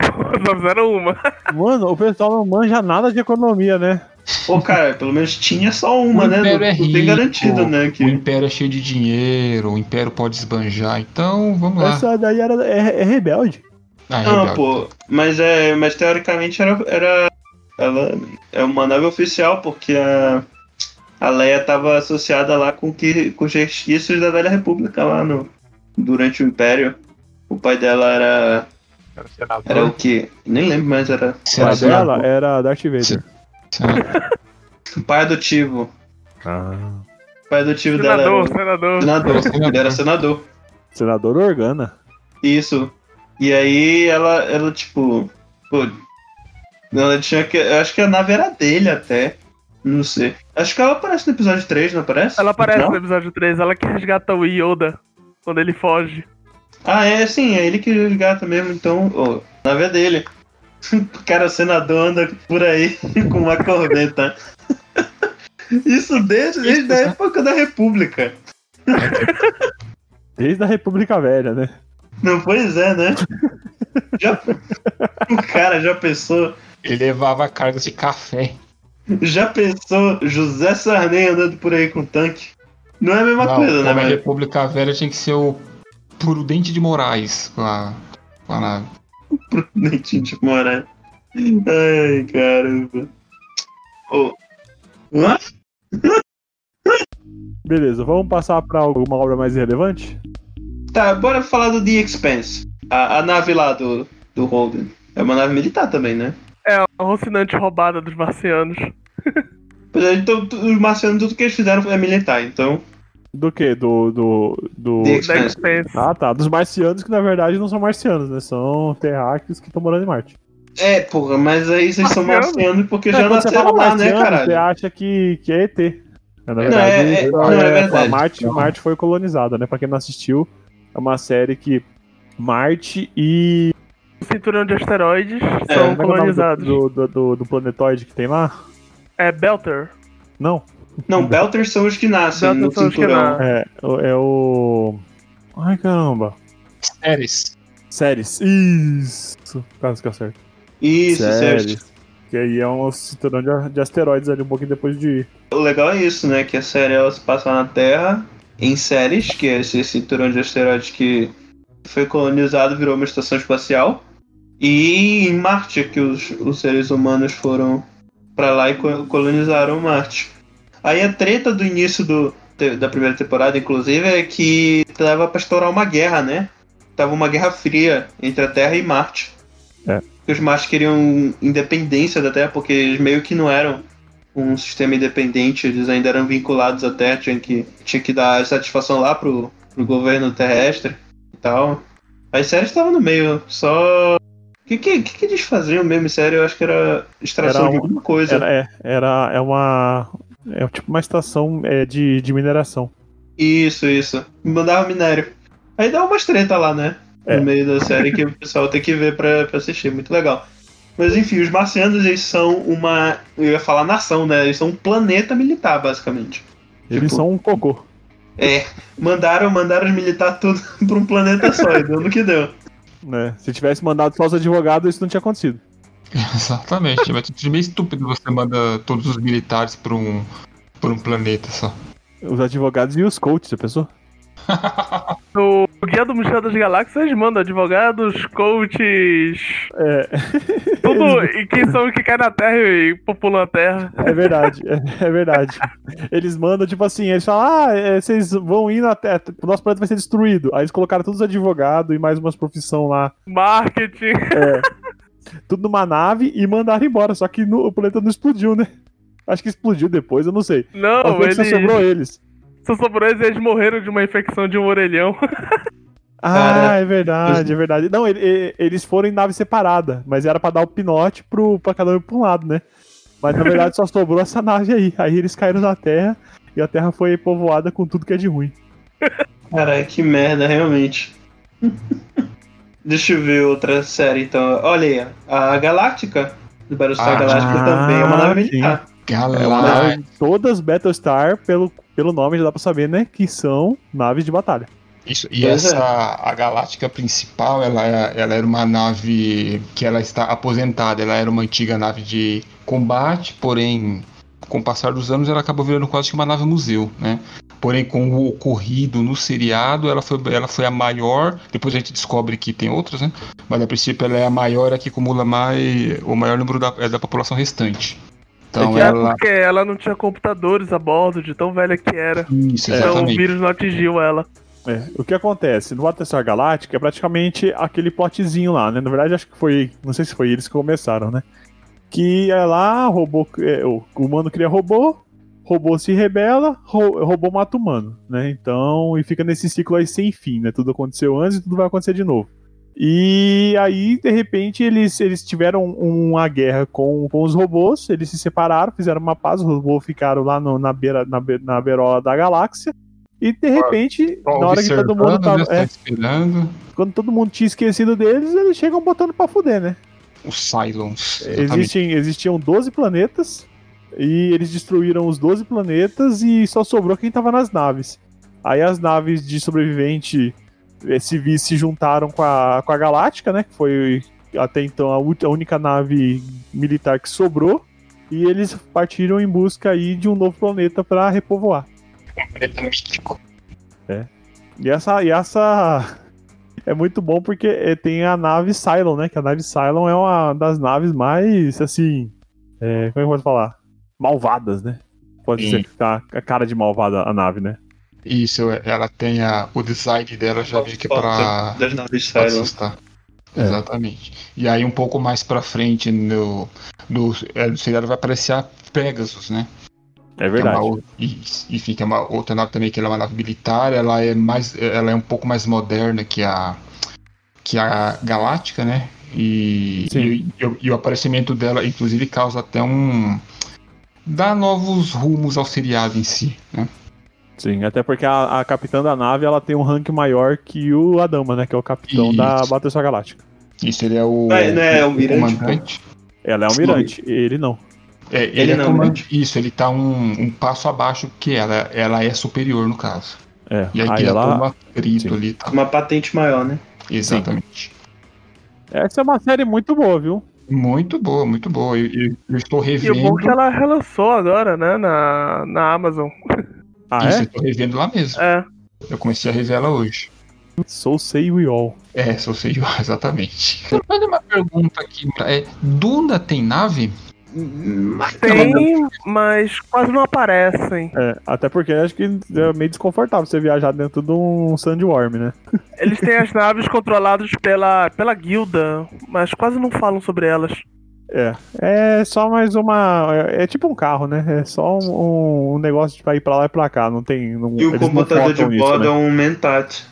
<laughs> Só fizeram uma. Mano, o pessoal não manja nada de economia, né? Pô, cara, pelo menos tinha só uma, o né? Império Não, é rico, tem garantido, né? O Que... Império é cheio de dinheiro, o Império pode esbanjar, então vamos lá. Essa daí era, é, é rebelde. Ah, Não, rebelde. pô, mas é. Mas teoricamente era. era ela é uma nave oficial, porque a. A Leia tava associada lá com, que, com os resquícios da Velha República lá no. Durante o Império. O pai dela era. Era senador. Era o quê? Nem lembro mais, era. A Senador. dela era Darth Vader. O pai adotivo. Ah. O pai adotivo dela era. Senador, o senador. Senador. Senador. Ele era senador. Senador Organa. Isso. E aí ela, ela tipo. Pô. Ela tinha que. Eu acho que a nave era dele até. Não sei. Acho que ela aparece no episódio 3, não aparece? Ela aparece Não? no episódio 3, ela que resgata o Yoda quando ele foge. Ah, é sim, é ele que resgata mesmo, então. Ô, a nave é dele. O <laughs> cara, o senador anda por aí <laughs> com uma corneta. <laughs> Isso desde, desde a época da República. Desde a República Velha, né? Não, pois é, né? Já, o cara já pensou. Ele levava cargas de café. Já pensou José Sarney andando por aí com tanque? Não é a mesma Não, coisa, né? Mas... República Velha tinha que ser o Prudente de Moraes com a, com <laughs> nave. Dentinho de Moraes. Ai, caramba. Hã? <laughs> Beleza, vamos passar pra alguma obra mais relevante? Tá, bora falar do The Expanse. A, a nave lá do, do Holden. É uma nave militar também, né? É a rocinante roubada dos marcianos. <laughs> Pois é, então os marcianos, tudo que eles fizeram é militar, então. Do que? Do. Do. do... Ah, tá. Dos marcianos que na verdade não são marcianos, né? São terráqueos que estão morando em Marte. É, porra, mas aí vocês são Marciano? marcianos porque É, já nasceram lá, né, marciano, Você acha que, que é ET. Mas, Na Não, verdade, é- é- não, é verdade. Marte, Marte foi colonizada, né? Pra quem não assistiu, é uma série que Marte e. O cinturão de asteroides É, são é é colonizados. Do, do, do, do planetoide que tem lá? É Belter. Não. Não, Belters são os que nascem Belters no são cinturão. É, o- é o. Ai caramba. Séries. Séries. Isso. Quase que eu acerto. Isso. Séries. Que aí é um cinturão de, de asteroides ali um pouquinho depois de. O legal é isso, né? Que a série ela se passa na Terra em séries, que é esse cinturão de asteroides que foi colonizado, virou uma estação espacial. E em Marte, que os, os seres humanos foram pra lá e co- colonizaram Marte. Aí a treta do início do, da primeira temporada, inclusive, é que tava pra estourar uma guerra, né? Tava uma guerra fria entre a Terra e Marte. É. Os Marte queriam independência da Terra, porque eles meio que não eram um sistema independente, eles ainda eram vinculados à Terra, tinha que, tinha que dar satisfação lá pro, pro governo terrestre e tal. As séries estavam no meio, só. O que, que, que, eles faziam mesmo em série? Eu acho que era extração Era de um- alguma coisa. Era, é, era é uma. É tipo uma estação é, de, de mineração. Isso, isso. Mandava minério. Aí dá umas treta lá, né? É. No meio da série que o pessoal tem que ver pra, pra assistir. Muito legal. Mas enfim, os marcianos, eles são uma. Eu ia falar nação, né? Eles são um planeta militar, basicamente. Eles Tipo- são um cocô. É. Mandaram, mandaram os militares tudo <laughs> pra um planeta só, e deu no que deu. Né? Se tivesse mandado só os advogados, isso não tinha acontecido. <laughs> Exatamente. Mas é meio estúpido você manda todos os militares pra um, pra um planeta só. Os advogados e os coaches, já pensou? <laughs> No Guia do Mochila das Galáxias, eles mandam advogados, coaches, É, <laughs> tudo. e quem são os que caem na Terra e populam a Terra. é verdade, é, é verdade. Eles mandam, tipo assim, eles falam, ah, é, vocês vão ir na Terra, o nosso planeta vai ser destruído. Aí eles colocaram todos os advogados e mais umas profissão lá, Marketing. Tudo numa nave e mandaram embora. Só que no- o planeta não explodiu, né? Acho que explodiu depois, eu não sei. Não, que só eles. sobrou eles. Só sobrou eles e eles morreram de uma infecção de um orelhão. <laughs> Ah, Cara, é verdade, é verdade. Não, ele- ele- eles foram em nave separada, mas era pra dar o pinote pro, pra cada um ir pra um lado, né? Mas na verdade só sobrou essa nave aí. Aí eles caíram na Terra e a Terra foi povoada com tudo que é de ruim. Caralho, que merda, realmente. <laughs> Deixa eu ver outra série então. Olha aí, a Galáctica, do Battlestar Ah, Galáctica também é uma nave militar. É uma Galáctica. nave- todas Battlestar, pelo, pelo nome já dá pra saber, né? Que são naves de batalha. Isso, e Pois essa, a Galáctica principal, ela, é- ela era uma nave que ela está aposentada, ela era uma antiga nave de combate, porém, com o passar dos anos, ela acabou virando quase que uma nave museu, né? Porém, com o ocorrido no seriado, ela foi, ela foi a maior, depois a gente descobre que tem outras, né? Mas a princípio ela é a maior, a que acumula mais, o maior número da, é da população restante. Então é ela... porque ela não tinha computadores a bordo, de tão velha que era. Isso, Então o vírus não atingiu ela. É, o que acontece? No Battlestar Galactica é praticamente aquele plotzinho lá, né? Na verdade, acho que foi. Não sei se foi eles que começaram, né? Que é lá, robô, é, o humano cria robô, robô se rebela, ro- robô mata humano, né? Então, e fica nesse ciclo aí sem fim, né? Tudo aconteceu antes e tudo vai acontecer de novo. E aí, de repente, eles, eles tiveram uma guerra com, com os robôs, eles se separaram, fizeram uma paz, os robôs ficaram lá no- na, beira, na, be- na beirola da galáxia. E de repente, Só na hora que todo mundo tava. né, é, só esperando quando todo mundo tinha esquecido deles, eles chegam botando pra fuder, né? Os Cylons. Existem, existiam 12 planetas e eles destruíram os 12 planetas e só sobrou quem tava nas naves. Aí as naves de sobrevivente eh, civis se juntaram com a, com a Galáctica, né? Que foi até então a, única nave militar que sobrou. E eles partiram em busca aí de um novo planeta pra repovoar. planeta místico. E essa, e essa é muito bom porque eh, tem a nave Cylon, né? Que a nave Cylon é uma das naves mais, assim. é, como é que eu posso falar? Malvadas, né? Pode Sim. ser que tá a cara de malvada a nave, né? Isso, ela tem a, o design dela já meio que é pra, Das naves pra Cylon. assustar. É. Exatamente. E aí um pouco mais pra frente no, no, é, no seriado vai aparecer a Pegasus, né? É Que é verdade. uma, e- enfim, que é uma outra nave também, que ela é uma nave militar, ela é mais. Ela é um pouco mais moderna que a. que a Galáctica, né? E, Sim. e, e o- e o aparecimento dela, inclusive, causa até um. dá novos rumos ao seriado em si, né? Sim, até porque a, a capitã da nave ela tem um rank maior que o Adama, né? Que é o capitão da Isso. Battlestar Galáctica. Isso, ele é o. Não é- não é almirante, comandante. Ela é almirante, ele não. É, ele, Ele é não, comandante. Isso, ele tá um, um passo abaixo que ela. Ela é superior, no caso. É, E aí, aí ela. um atrito Sim. ali e tal. Uma patente maior, né? Exatamente. Essa é uma série muito boa, viu? Muito boa, muito boa. Eu, eu- eu estou E revendo. o bom é que ela relançou agora, né, na, na Amazon. Ah, Isso, eu é? estou revendo lá mesmo. É. Eu comecei a rever ela hoje. So say we all. É, sou sei <laughs> exatamente. Quero fazer uma pergunta aqui. É, Duna tem nave? Tem, mas quase não aparecem. É, até porque acho que é meio desconfortável você viajar dentro de um sandworm, né? <laughs> Eles têm as naves controladas pela, pela guilda, mas quase não falam sobre elas. É. É só mais uma. É, é tipo um carro, né? É só um, um negócio pra ir pra lá e pra cá. Não tem. Não, E o computador de bordo né? é um Mentat.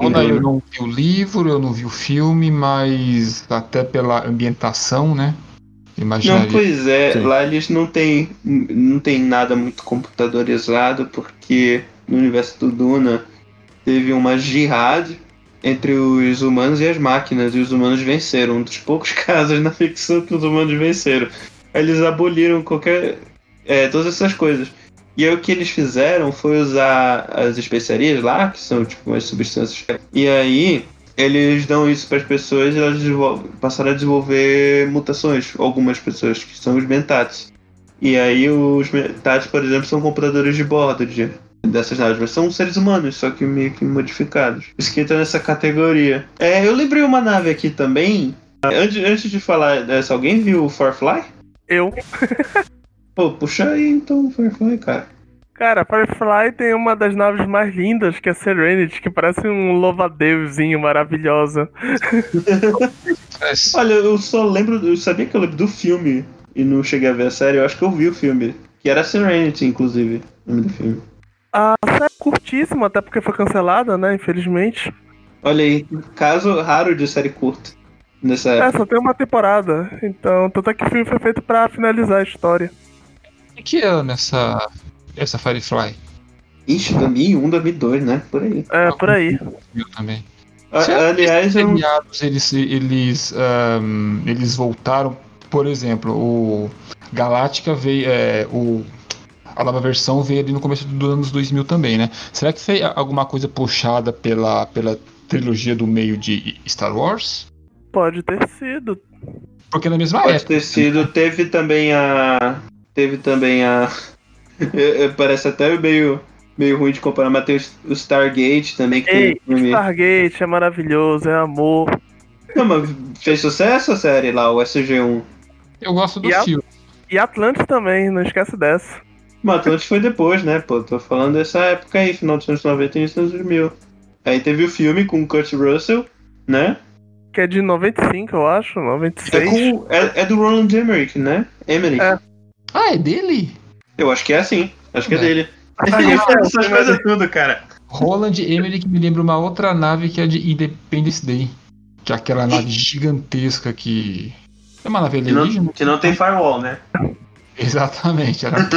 Duna eu não vi o livro, eu não vi o filme, mas até pela ambientação, né? Não, Imaginaria. pois é, Sim. lá eles não tem, não tem nada muito computadorizado, porque no universo do Duna teve uma jihad entre os humanos e as máquinas, e os humanos venceram. Um dos poucos <laughs> casos na ficção que os humanos venceram. Eles aboliram qualquer. é, todas essas coisas. E aí o que eles fizeram foi usar as especiarias lá, que são tipo umas substâncias. E aí eles dão isso para as pessoas e elas passaram a desenvolver mutações. Algumas pessoas, que são os mentats. E aí os mentats, por exemplo, são computadores de bordo de, dessas naves, mas são seres humanos, só que meio que modificados. Isso que entra nessa categoria. É, eu lembrei uma nave aqui também. Antes, antes de falar dessa, alguém viu o Firefly? Eu. Pô, puxa aí então o Firefly, cara. Cara, Firefly tem uma das naves mais lindas, que é a Serenity, que parece um louva-deusinho maravilhosa. <laughs> Olha, eu só lembro, eu sabia que eu lembro do filme e não cheguei a ver a série, eu acho que eu vi o filme. Que era Serenity, inclusive, o nome do filme. A série é curtíssima, até porque foi cancelada, né? Infelizmente. Olha aí, caso raro de série curta. Nessa É, só tem uma temporada. Então, tanto é que o filme foi feito pra finalizar a história. O que é nessa essa Firefly? Ixi, 2001, 2002, né? Por aí. É, por aí. Eu também. A- Será que aliás, eu seriados eles eles ahn, eles voltaram, por exemplo, o Galáctica veio. É, o, a nova versão veio ali no começo dos anos 2000 também, né? Será que foi alguma coisa puxada pela, pela trilogia do meio de Star Wars? Pode ter sido. Porque na mesma Pode época. ter sido. Teve também a. Teve também a. <laughs> É, é, Parece até meio, meio ruim de comparar, mas tem o Stargate também, que Ei, tem filme. Stargate é maravilhoso, é amor. Não, mas fez sucesso a série lá, o SG1. Eu gosto do E a- filme. E Atlantis também, não esquece dessa. Mas Atlantis foi depois, né, pô? Tô falando dessa época aí, final dos anos 90 e início dos anos 2000. Aí teve o filme com o Kurt Russell, né? Que é de 95, eu acho, É, 96. com, é, é do Roland Emmerich, né? Emmerich. É. Ah, é dele? Eu acho que é assim. Acho que é, É. dele. Ele faz essas coisas tudo, cara. Roland Emmerich me lembra uma outra nave que é de Independence Day. Que é aquela <laughs> nave gigantesca que. É uma nave Que não, alienígena? que não tem firewall, né? <laughs> Exatamente, ela <laughs>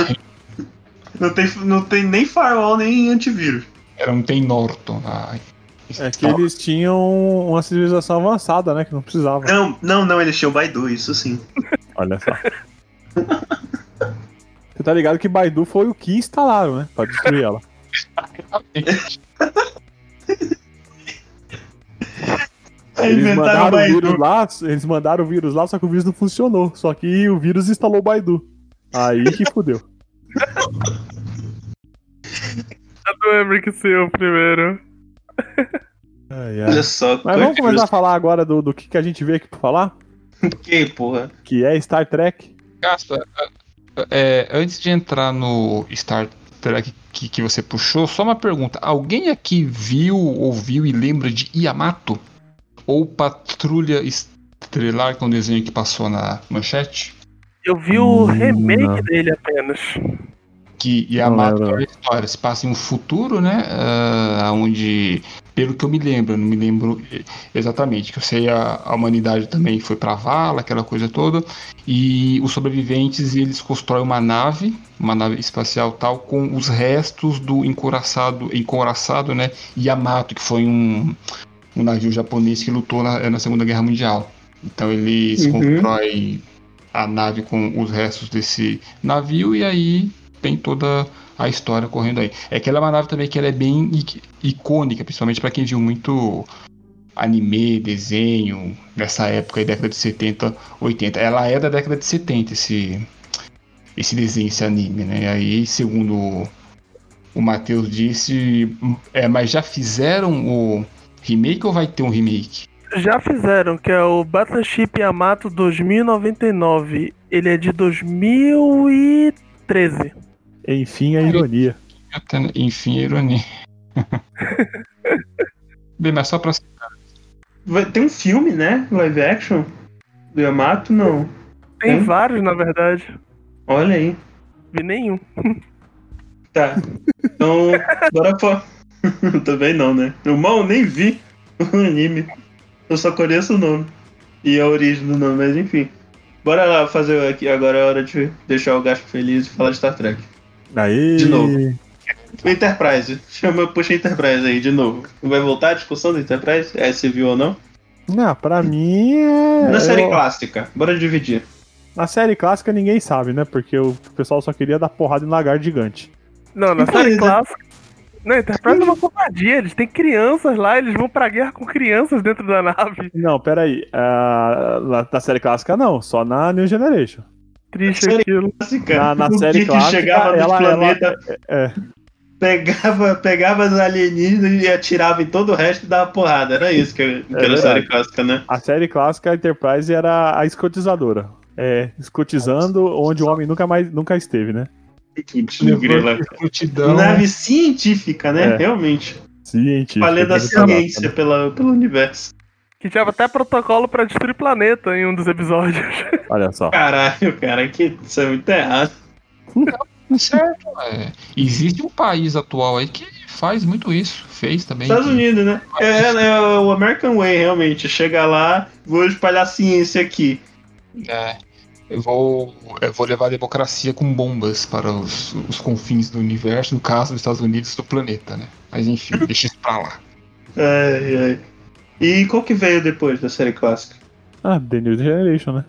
Não tem, não tem nem firewall, nem antivírus. Ela não tem Norton. Ai. É que eles tinham uma civilização avançada, né? Que não precisava. Não, não, não, eles tinham Baidu, isso sim. Olha só. Você tá ligado que Baidu foi o que instalaram, né? Pra destruir ela. <laughs> Eles mandaram o vírus lá, eles mandaram o vírus lá, só que o vírus não funcionou. Só que o vírus instalou o Baidu. Aí que fudeu. A do Emmerich seu primeiro. Ai, ai. Olha só. Mas vamos começar a falar agora do, do que, que a gente veio aqui pra falar, <laughs> Que porra. que é Star Trek. Gaspa, é, antes de entrar no Star Trek que, que você puxou, só uma pergunta. Alguém aqui viu, ouviu e lembra de Yamato? Ou Patrulha Estrelar, que é um desenho que passou na manchete? Eu vi o Hum, remake não. dele apenas. Que Yamato é a história, se passa em um futuro, né? ah, onde, pelo que eu me lembro, eu não me lembro exatamente, que eu sei a, a humanidade também foi pra vala, aquela coisa toda, e os sobreviventes eles constroem uma nave, uma nave espacial tal, com os restos do encoraçado, encoraçado, né? Yamato, que foi um, um navio japonês que lutou na, na Segunda Guerra Mundial. Então eles Uhum. constroem a nave com os restos desse navio e aí tem toda a história correndo aí. É que ela é uma nave também que ela é bem ic- icônica, principalmente para quem viu muito anime, desenho, nessa época aí, década de 70, 80. Ela é da década de 70, esse, esse desenho, esse anime, né? E aí, segundo o Matheus disse, é, mas já fizeram o remake ou vai ter um remake? Já fizeram, que é o Battleship Yamato 2099. Ele é de 2013. Enfim, a ironia. Enfim, ironia. <laughs> Bem, mas só pra Vai- Tem um filme, né? Live action? Do Yamato, não. Tem Hum? vários, na verdade. Olha aí. Vi nenhum. Tá. Então, bora pra. <laughs> Também não, né? Eu mal nem vi o anime. Eu só conheço o nome. E a origem do nome, mas enfim. Bora lá fazer aqui. Agora é hora de deixar o Gaspo feliz e falar de Star Trek. Aí. De novo. Enterprise. <laughs> Chama, puxa Enterprise aí de novo. Vai voltar a discussão do Enterprise? É, se viu ou não? Não, pra mim é. Na série eu- clássica. Bora dividir. Na série clássica ninguém sabe, né? Porque o pessoal só queria dar porrada em lagarto gigante. Não, na Então, série clássica. Não, Enterprise é uma covardia. Eles têm crianças lá, eles vão pra guerra com crianças dentro da nave. Não, peraí. Ah, na, na série clássica não, só na New Generation. Triste aquilo. Clássica. Na, na o série clássica, chegava no ela, planeta, ela- é, pegava, pegava os alienígenas e atirava em todo o resto e dava porrada. Era isso que, que era a verdade. série clássica, né? a série clássica, a Enterprise era a escotizadora. É, escotizando onde o homem nunca mais nunca esteve, né? Grila. Nave científica, né? É. Realmente. Científico. Falei da tá ciência né? pela, pelo universo. Que tinha até protocolo pra destruir planeta em um dos episódios. <laughs> Olha só. Caralho, cara, que isso é muito errado. Certo, é. Existe um país atual aí que faz muito isso. Fez também. Estados que- Unidos, né? É, é o American Way, realmente. Chega lá, vou espalhar ciência aqui. É, eu vou, eu vou levar a democracia com bombas para os, os confins do universo, no caso dos Estados Unidos do planeta, né? Mas enfim, deixa isso pra lá. Ai, ai. E qual que veio depois da série clássica? Ah, The New Generation, né?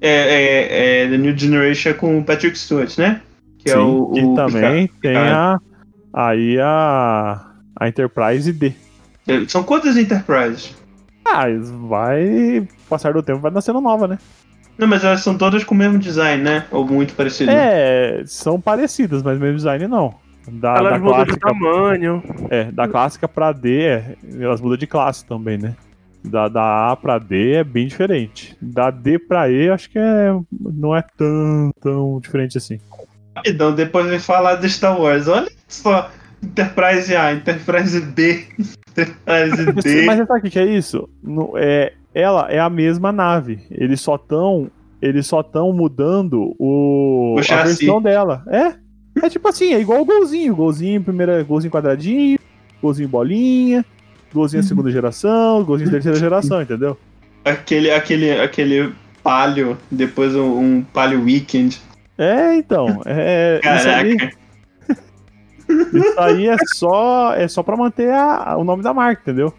É, é, é The New Generation é com o Patrick Stewart, né? Que é Sim, o, e o também tem Picard. a, aí a, a Enterprise D. Picard. São quantas Enterprises? Ah, vai. Passar do tempo vai nascendo nova, né? Não, mas elas são todas com o mesmo design, né? Ou muito parecido. É, são parecidas, mas mesmo design não. Da, Elas da mudam de clássica, tamanho. é, da clássica pra D, é, elas mudam de classe também, né? Da, da A pra D é bem diferente. Da D pra E, acho que é, não é tão, tão diferente assim. Rapidão, depois vem falar de Star Wars. Olha só. Enterprise A, Enterprise B, Enterprise <laughs> D. mas sabe o que, é isso? No- é, ela é a mesma nave. Eles só estão. Eles só estão mudando o, O a versão dela. É. É tipo assim, é igual o golzinho. Golzinho, primeira, golzinho quadradinho, golzinho bolinha, golzinho segunda geração, golzinho terceira geração, entendeu? Aquele, aquele, aquele palio, depois um, um palio weekend. É, então. É, isso, aí, Caraca. <laughs> isso aí é só, é só pra manter a- o nome da marca, entendeu?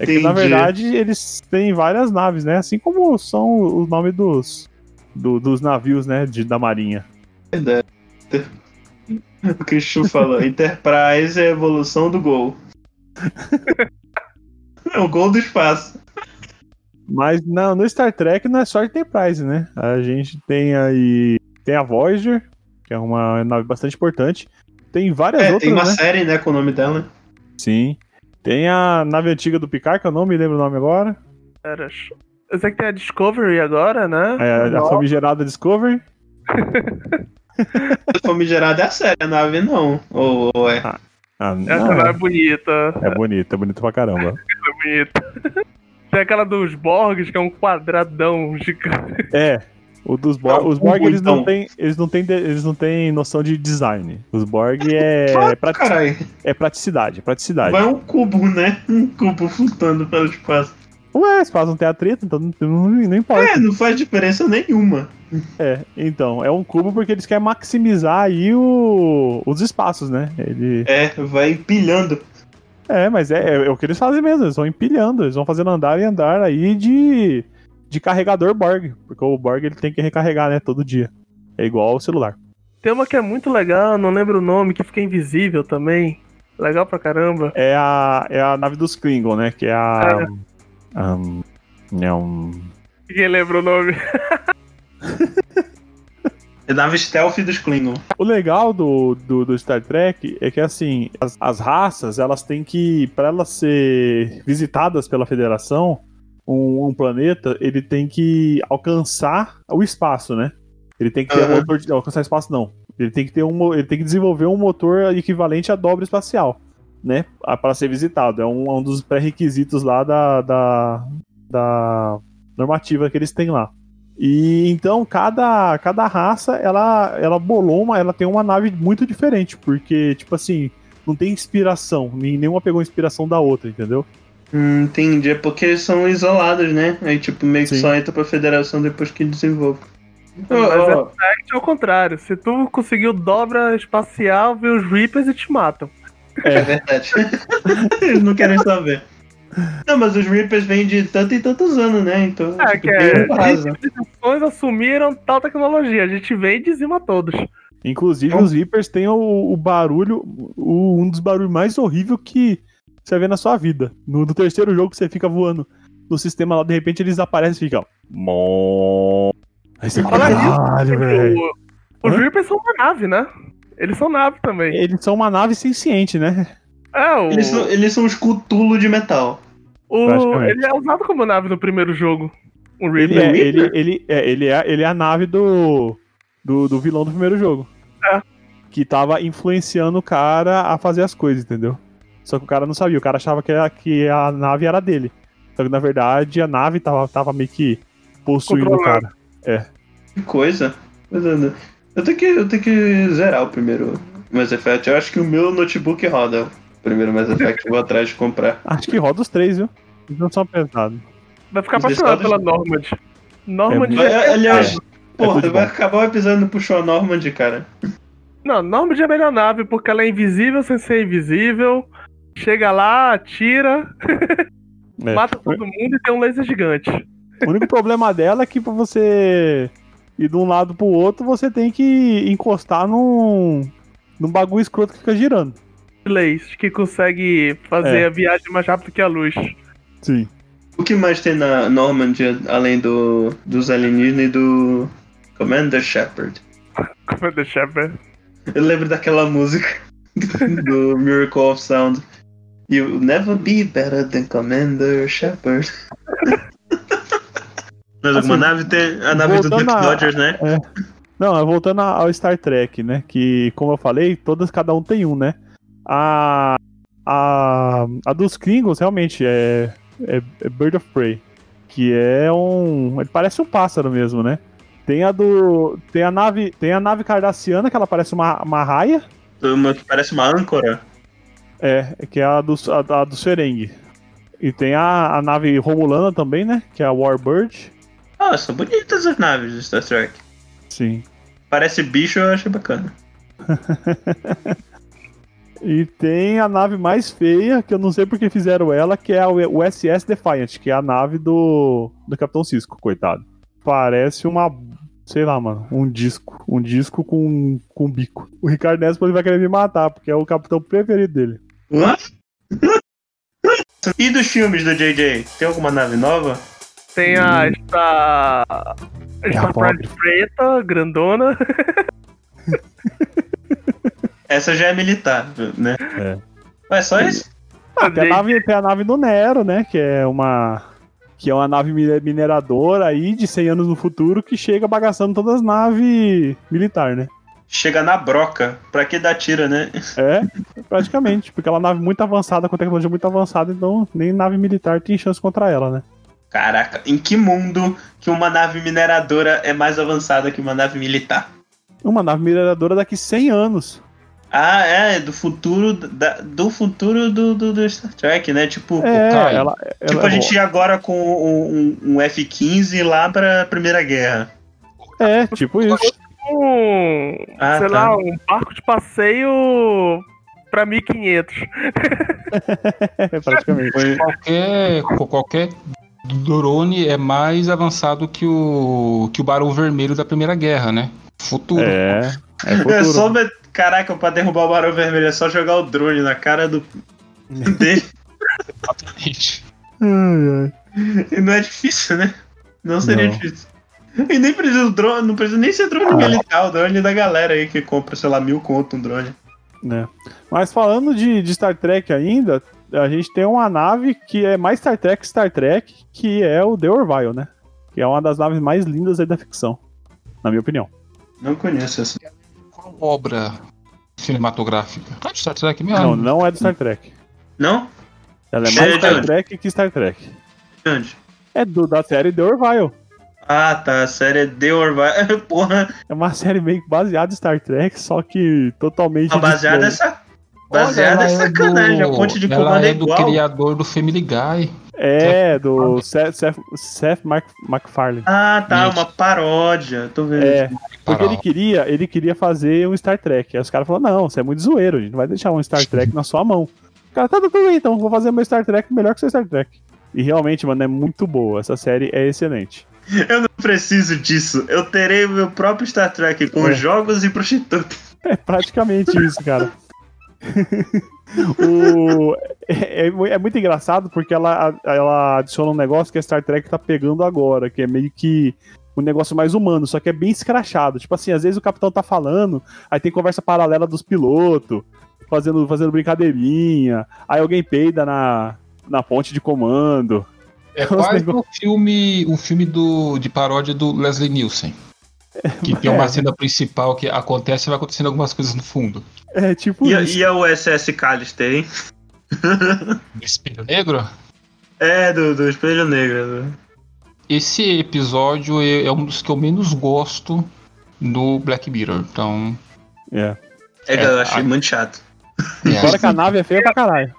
É que na Entendi. verdade eles têm várias naves, né? Assim como são os nomes dos, do- dos navios, né? De, da marinha. Verdade. O Christian falou, Enterprise é a evolução do Gol. <laughs> É o Gol do espaço. Mas não, no Star Trek não é só Enterprise, né? A gente tem aí. Tem a Voyager, que é uma nave bastante importante. Tem várias É, outras, tem uma né? série, né, com o nome dela. Sim. Tem a nave antiga do Picard, que eu não me lembro o nome agora. Era... Eu sei que tem a Discovery agora, né? É a famigerada Discovery. <laughs> Famigerada é a série, a nave não. Ou, ou é. Ah, Essa não, não é é, bonita. é bonita, é bonita pra caramba. <laughs> É bonita. Tem aquela dos Borgs, que é um quadradão gigante. É. O dos Borg, Não, os Borg eles não então. têm, eles não têm, eles não têm noção de design. Os Borg é, Ah, prati- Caralho, é praticidade, é praticidade. vai um cubo, né? Um cubo flutuando pelo espaço. Ué, faz não tem atrito, então não, não, não importa. É, não faz diferença nenhuma. É, então, é um cubo porque eles querem maximizar aí o, os espaços, né? Ele, É, vai empilhando. é, mas é, é o que eles fazem mesmo, eles vão empilhando, eles vão fazendo andar e andar aí de, de carregador Borg, porque o Borg ele tem que recarregar, né, todo dia. É igual o celular. Tem uma que é muito legal, não lembro o nome, que fica invisível também. Legal pra caramba. É a, é a nave dos Klingon, né, que é a... Um, não, Quem lembra o nome? <laughs> É nave stealth dos Klingon. O legal do, do, do Star Trek é que, assim, as, as raças, elas têm que, para elas ser visitadas pela Federação, um, um planeta, ele tem que alcançar o espaço, né? Ele tem que ter um motor de. Alcançar espaço, não. Ele tem que ter um, ele tem que desenvolver um motor equivalente à dobra espacial, né? Para ser visitado. É um, um dos pré-requisitos lá da, da, da normativa que eles têm lá. E então cada, cada raça ela, ela bolou uma, ela tem uma nave muito diferente, porque tipo assim, não tem inspiração, nem- nenhuma pegou inspiração da outra, entendeu? Hum, entendi. É porque eles são isolados, né? Aí, tipo, meio que Sim. só entra pra federação depois que desenvolve. Mas Ó, é ó, É ao contrário. Se tu conseguiu dobra espacial, vê os Reapers e te matam. É verdade. <laughs> Eles não querem saber. Não, mas os Reapers vêm de tanto e tantos anos, né? Então, É, tipo, que é. Civilizações assumiram tal tecnologia. A gente vem e dizima todos. Inclusive Então- os Reapers têm o, o barulho, o- um dos barulhos mais horríveis que você ver na sua vida. No, no terceiro jogo que você fica voando no sistema lá, de repente eles aparecem e ficam. Mó. Aí você fala, caralho, velho. O- Os? Reapers são uma nave, né? Eles são nave também. Eles são uma nave senciente, né? É, o, Eles são, eles são os Cthulhu de metal. o- ele é usado como nave no primeiro jogo. O Ele Reaper. é, ele, ele, é, ele, é, ele é a nave do, do, do vilão do primeiro jogo. É. Que tava influenciando o cara a fazer as coisas, entendeu? Só que o cara não sabia, o cara achava que, era, que a nave era dele. Só que na verdade a nave tava, tava meio que possuindo o cara. Que coisa. Eu tenho, que, eu tenho que zerar o primeiro Mass Effect. Eu acho que o meu notebook roda o primeiro Mass Effect. eu vou atrás de comprar. Acho que roda os três, viu? Eles não são pesados. Vai ficar apaixonado pela Normand. Normand. É, é- Aliás, tudo porra, de vai bom. acabar o episódio não puxou a Normand, cara. Não, Normand é a melhor nave porque ela é invisível sem ser invisível. Chega lá, atira, É. mata todo mundo e tem um laser gigante. O único problema dela é que pra você ir de um lado pro outro, você tem que encostar num, num bagulho escroto que fica girando. Leis, que consegue fazer É. a viagem mais rápido que a luz. Sim. O que mais tem na Normandy, além do, dos alienígenas e do Commander Shepard? <laughs> Commander Shepard. Eu lembro daquela música <laughs> do Miracle of Sound. You'll never be better than Commander Shepard. <laughs> Mas alguma Assim, nave tem a nave do Duck a- Dodgers, né? Não, é voltando ao Star Trek, né? Que, como eu falei, todas, cada um tem um, né? A, a, a dos Klingons, realmente, é, é, é Bird of Prey. Que é um. Ele parece um pássaro mesmo, né? Tem a do. Tem a nave. Tem a nave cardassiana, que ela parece uma, uma raia. Uma que parece uma âncora. É, que é a do, a, a do. E tem a, a nave Romulana também, né? Que é a Warbird. Ah, são bonitas as naves do Star Trek. Sim. Parece bicho, eu achei bacana. <laughs> E tem a nave mais feia, que eu não sei porque fizeram ela, que é a USS Defiant, que é a nave do, do Capitão Cisco, coitado. Parece uma, sei lá, mano, um disco. Um disco com, com bico. O Ricardo Nespo vai querer me matar, porque é o capitão preferido dele. What? e dos filmes do JJ? Tem alguma nave nova? Tem a Star. É a Star pobre. preta, grandona. <laughs> Essa já é militar, né? É. Mas só isso? Ah, tem, a nave, tem a nave do Nero, né? Que é uma. Que é uma nave mine- mineradora aí de 100 anos no futuro que chega bagaçando todas as naves militar, né? Chega na broca. Pra que dar tira, né? É, praticamente, porque ela é uma nave muito avançada, com tecnologia muito avançada, então nem nave militar tem chance contra ela, né? Caraca, em que mundo que uma nave mineradora é mais avançada que uma nave militar? Uma nave mineradora daqui 100 anos. Ah, é, do futuro da- do futuro do, do, do Star Trek, né? Tipo, É, Kai, ela, tipo ela- a gente ia agora com um, um F-15 lá pra Primeira Guerra. É, tipo isso. Um. Ah, sei tá. lá, um barco de passeio pra 1500. É, <laughs> <laughs> praticamente. Qualquer, qualquer drone é mais avançado que o, que o Barão Vermelho da Primeira Guerra, né? Futuro. É, é <laughs> É só, futuro. caraca, pra derrubar o Barão Vermelho é só jogar o drone na cara do <laughs> dele. Ai. E não é difícil, né? Não seria Não. difícil. E nem precisa do drone, não precisa nem ser drone Ah. militar, o drone da galera aí que compra, sei lá, mil conto um drone. né? Mas falando de, de Star Trek ainda, a gente tem uma nave que é mais Star Trek que Star Trek, que é o The Orville, né? Que é uma das naves mais lindas aí da ficção, na minha opinião. Não conheço essa. qual obra cinematográfica? Ah, de Star Trek mesmo. Não, não é do Star Trek. Não? Ela é É mais de Star onde? Trek que Star Trek. De Onde? É do, da série The Orville. Ah, tá. A série é The Orville. <laughs> Porra, É uma série meio baseada em Star Trek, só que totalmente. a baseada é disposta- sa... Baseada é sacanagem. do- A ponte de ela comando é é do igual. criador do Family Guy. É, do Seth, Seth, Seth Mac- MacFarlane. Ah, tá. Isso. Uma paródia. Tô vendo. É, porque ele queria, ele queria fazer um Star Trek. Aí os caras falaram, não, você é muito zoeiro, a gente não vai deixar um Star Trek na sua mão. O cara, tá, tá, tudo bem, então, vou fazer meu Star Trek melhor que seu Star Trek. E realmente, mano, é muito boa. Essa série é excelente. <laughs> Eu não preciso disso. Eu terei o meu próprio Star Trek com É. jogos e prostitutas. <laughs> É praticamente isso, cara. <laughs> O- é, é é muito engraçado porque ela, ela adiciona um negócio que a Star Trek tá pegando agora, que é meio que um negócio mais humano, só que é bem escrachado. Tipo assim, às vezes o capitão tá falando, aí tem conversa paralela dos pilotos, fazendo, fazendo brincadeirinha, aí alguém peida na, na ponte de comando. É quase <laughs> um filme, um filme do, de paródia do Leslie Nielsen. Que tem uma É. cena principal que acontece e vai acontecendo algumas coisas no fundo. É tipo E, a- isso. e a USS Callister, hein? <laughs> Do Espelho Negro? É, do, do Espelho Negro. Esse episódio é, é um dos que eu menos gosto do Black Mirror. Então. É. É É, eu achei a- muito chato. É, Fora que a nave é feia pra caralho.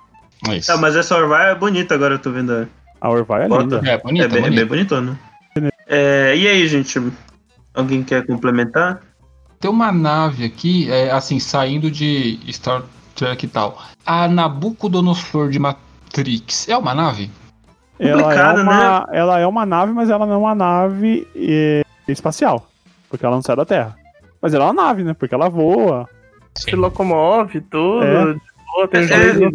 é isso. Tá, mas essa Orville é bonita agora, eu tô vendo. A Orville é Bota. linda. É, bonita, é, bem, é bonita. bem bonitona. É, e aí, gente? Alguém quer complementar? Tem uma nave aqui, é, assim, saindo de Star Trek e tal. A Nabucodonosor de Matrix é uma nave? Ela é, uma, ela é uma nave, mas ela não é uma nave é, espacial. Porque ela não sai da Terra. Mas ela é uma nave, né? Porque ela voa. Se locomove, tudo. É. de boa, tem os É, dois-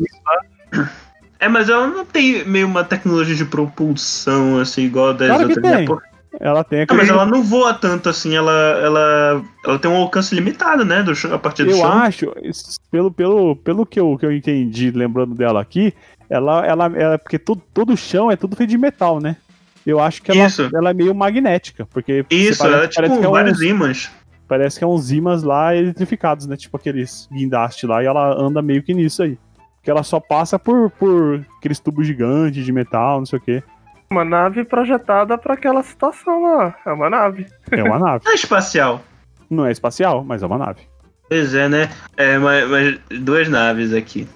<clears throat> É, mas ela não tem meio uma tecnologia de propulsão, assim, igual a das Claro que outras. né? tem. Ela tem Ah, aquele. mas ela não voa tanto assim, ela, ela, ela tem um alcance limitado, né? Do chão, a partir do Eu chão. acho, es- pelo, pelo, pelo que, eu, que eu entendi, lembrando dela aqui, ela, ela, ela porque todo, todo o chão é tudo feito de metal, né? Eu acho que ela, Isso. ela é meio magnética, porque Isso, parece, ela é tipo que é vários uns, ímãs. parece que é uns ímãs lá eletrificados, né? Tipo aqueles guindastes lá, e ela anda meio que nisso aí. Porque ela só passa por, por aqueles tubos gigantes de metal, não sei o quê. Uma nave projetada pra aquela situação lá. É uma nave. É uma <laughs> nave. Não é espacial. Não é espacial, mas é uma nave. Pois é, né? É, mas, mas duas naves aqui.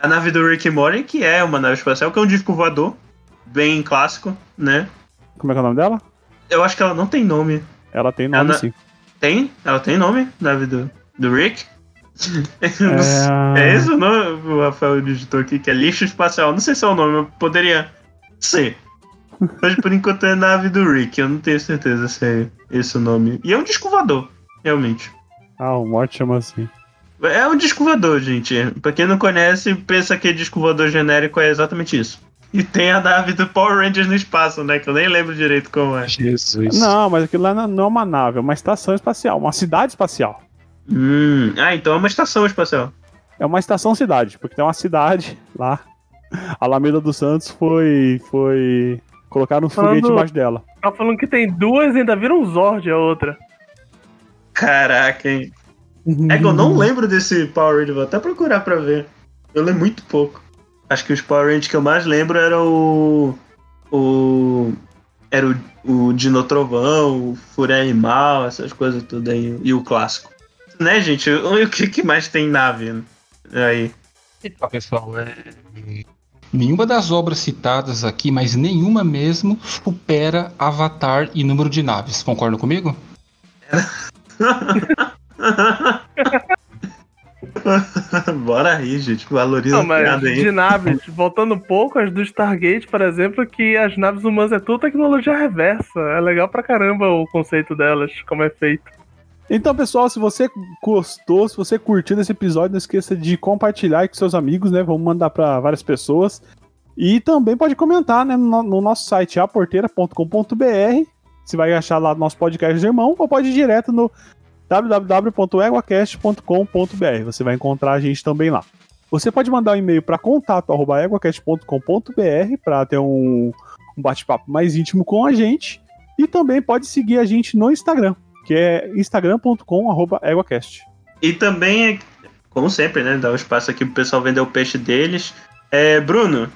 A nave do Rick Morty, que é uma nave espacial, que é um disco voador, bem clássico, né? Como é que é o nome dela? Eu acho que ela não tem nome. Ela tem nome Ela- sim. Tem? Ela tem nome? Nave do, do Rick? <laughs> É... É esse o nome? O Rafael digitou aqui, que é lixo espacial. Não sei se é o nome, eu poderia ser. Mas por enquanto é nave do Rick, eu não tenho certeza se é esse o nome. E é um disco voador, realmente. Ah, o Morte chama assim. É um disco voador, gente. Pra quem não conhece, pensa que disco voador genérico é exatamente isso. E tem a nave do Power Rangers no espaço, né? Que eu nem lembro direito como é. Jesus. Não, mas aquilo lá não é uma nave, é uma estação espacial, uma cidade espacial. Hum, ah, então é uma estação espacial. É uma estação-cidade, porque tem uma cidade lá. <laughs> Alameda dos Santos foi. foi. Colocaram um Falando- foguete embaixo dela. Tá falando que tem duas e ainda vira um Zord a outra. Caraca, hein? É que eu não lembro desse Power Ranger, vou até procurar pra ver. Eu lembro muito pouco. Acho que os Power Rangers que eu mais lembro era o. O. Era o, o Dinotrovão, o Fúria Animal, essas coisas tudo aí. E o clássico. Né, gente? O, o que, que mais tem nave aí? Então, pessoal, é... nenhuma das obras citadas aqui, mas nenhuma mesmo, supera Avatar em número de naves. Concordam comigo? <laughs> Bora aí, gente. Valoriza Não, mas aí. de naves, voltando um pouco, as do Stargate, por exemplo, que as naves humanas é tudo tecnologia reversa. É legal pra caramba o conceito delas, como é feito. Então, pessoal, se você gostou, se você curtiu esse episódio, não esqueça de compartilhar com seus amigos, né? Vamos mandar pra várias pessoas. E também pode comentar, né, no, no nosso site aporteira.com.br. Você vai achar lá nosso podcast do irmão, ou pode ir direto no www.eguacast.com.br. Você vai encontrar a gente também lá. Você pode mandar um e-mail para contato@eguacast.com.br para ter um, um bate-papo mais íntimo com a gente. E também pode seguir a gente no Instagram, que é instagram.com/eguacast. E também, como sempre, né? Dá um espaço aqui pro pessoal vender o peixe deles. É, Bruno,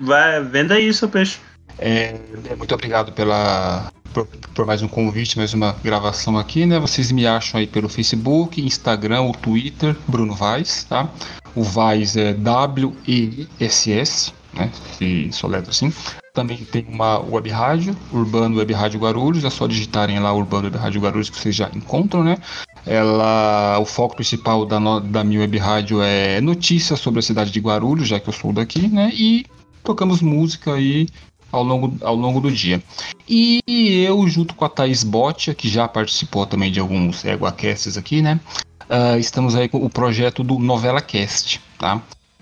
vai, venda aí seu peixe. É, muito obrigado pela, por, por mais um convite, mais uma gravação aqui, né? Vocês me acham aí pelo Facebook, Instagram, o Twitter, Bruno Vaz, tá? O Vaz é W-E-S-S, né? Se soletra assim. Também tem uma web rádio, Urbano Web Rádio Guarulhos, é só digitarem lá Urbano Web Rádio Guarulhos que vocês já encontram, né? Ela, o foco principal da, da minha web rádio é notícias sobre a cidade de Guarulhos, já que eu sou daqui, né? E tocamos música aí ao longo, ao longo do dia. E eu, junto com a Thaís Botia, que já participou também de alguns EguaCasts aqui, né? ah, estamos aí com o projeto do Novela Cast, tá?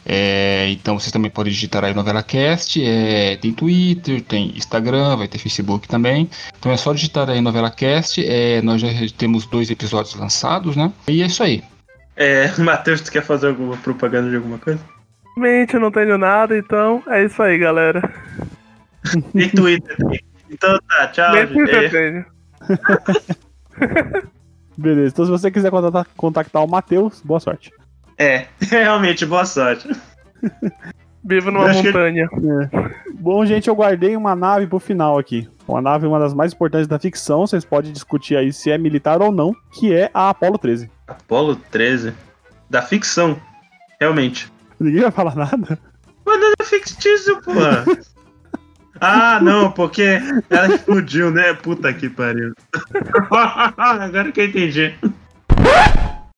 É, então vocês também podem digitar aí Novela Cast, é, tem Twitter, tem Instagram, vai ter Facebook também. Então é só digitar aí Novela Cast, é, nós já temos dois episódios lançados, né? E é isso aí. É, <laughs> Matheus, tu quer fazer alguma propaganda de alguma coisa? Realmente eu não tenho nada, então é isso aí, galera. E Twitter. Então tá, tchau. Nem gente. eu tenho. <laughs> Beleza, então se você quiser contactar, contactar o Matheus, boa sorte. É, <laughs> realmente, boa sorte. Vivo numa Acho que- montanha. Bom, gente, eu guardei uma nave pro final aqui. Uma nave, uma das mais importantes da ficção, vocês podem discutir aí se é militar ou não, que é a Apollo 13. Apolo 13. Da ficção. Realmente. Ninguém vai falar nada? Mas não é fictício, porra. <laughs> Ah, não, porque ela explodiu, né? Puta que pariu. <laughs> Agora que eu entendi.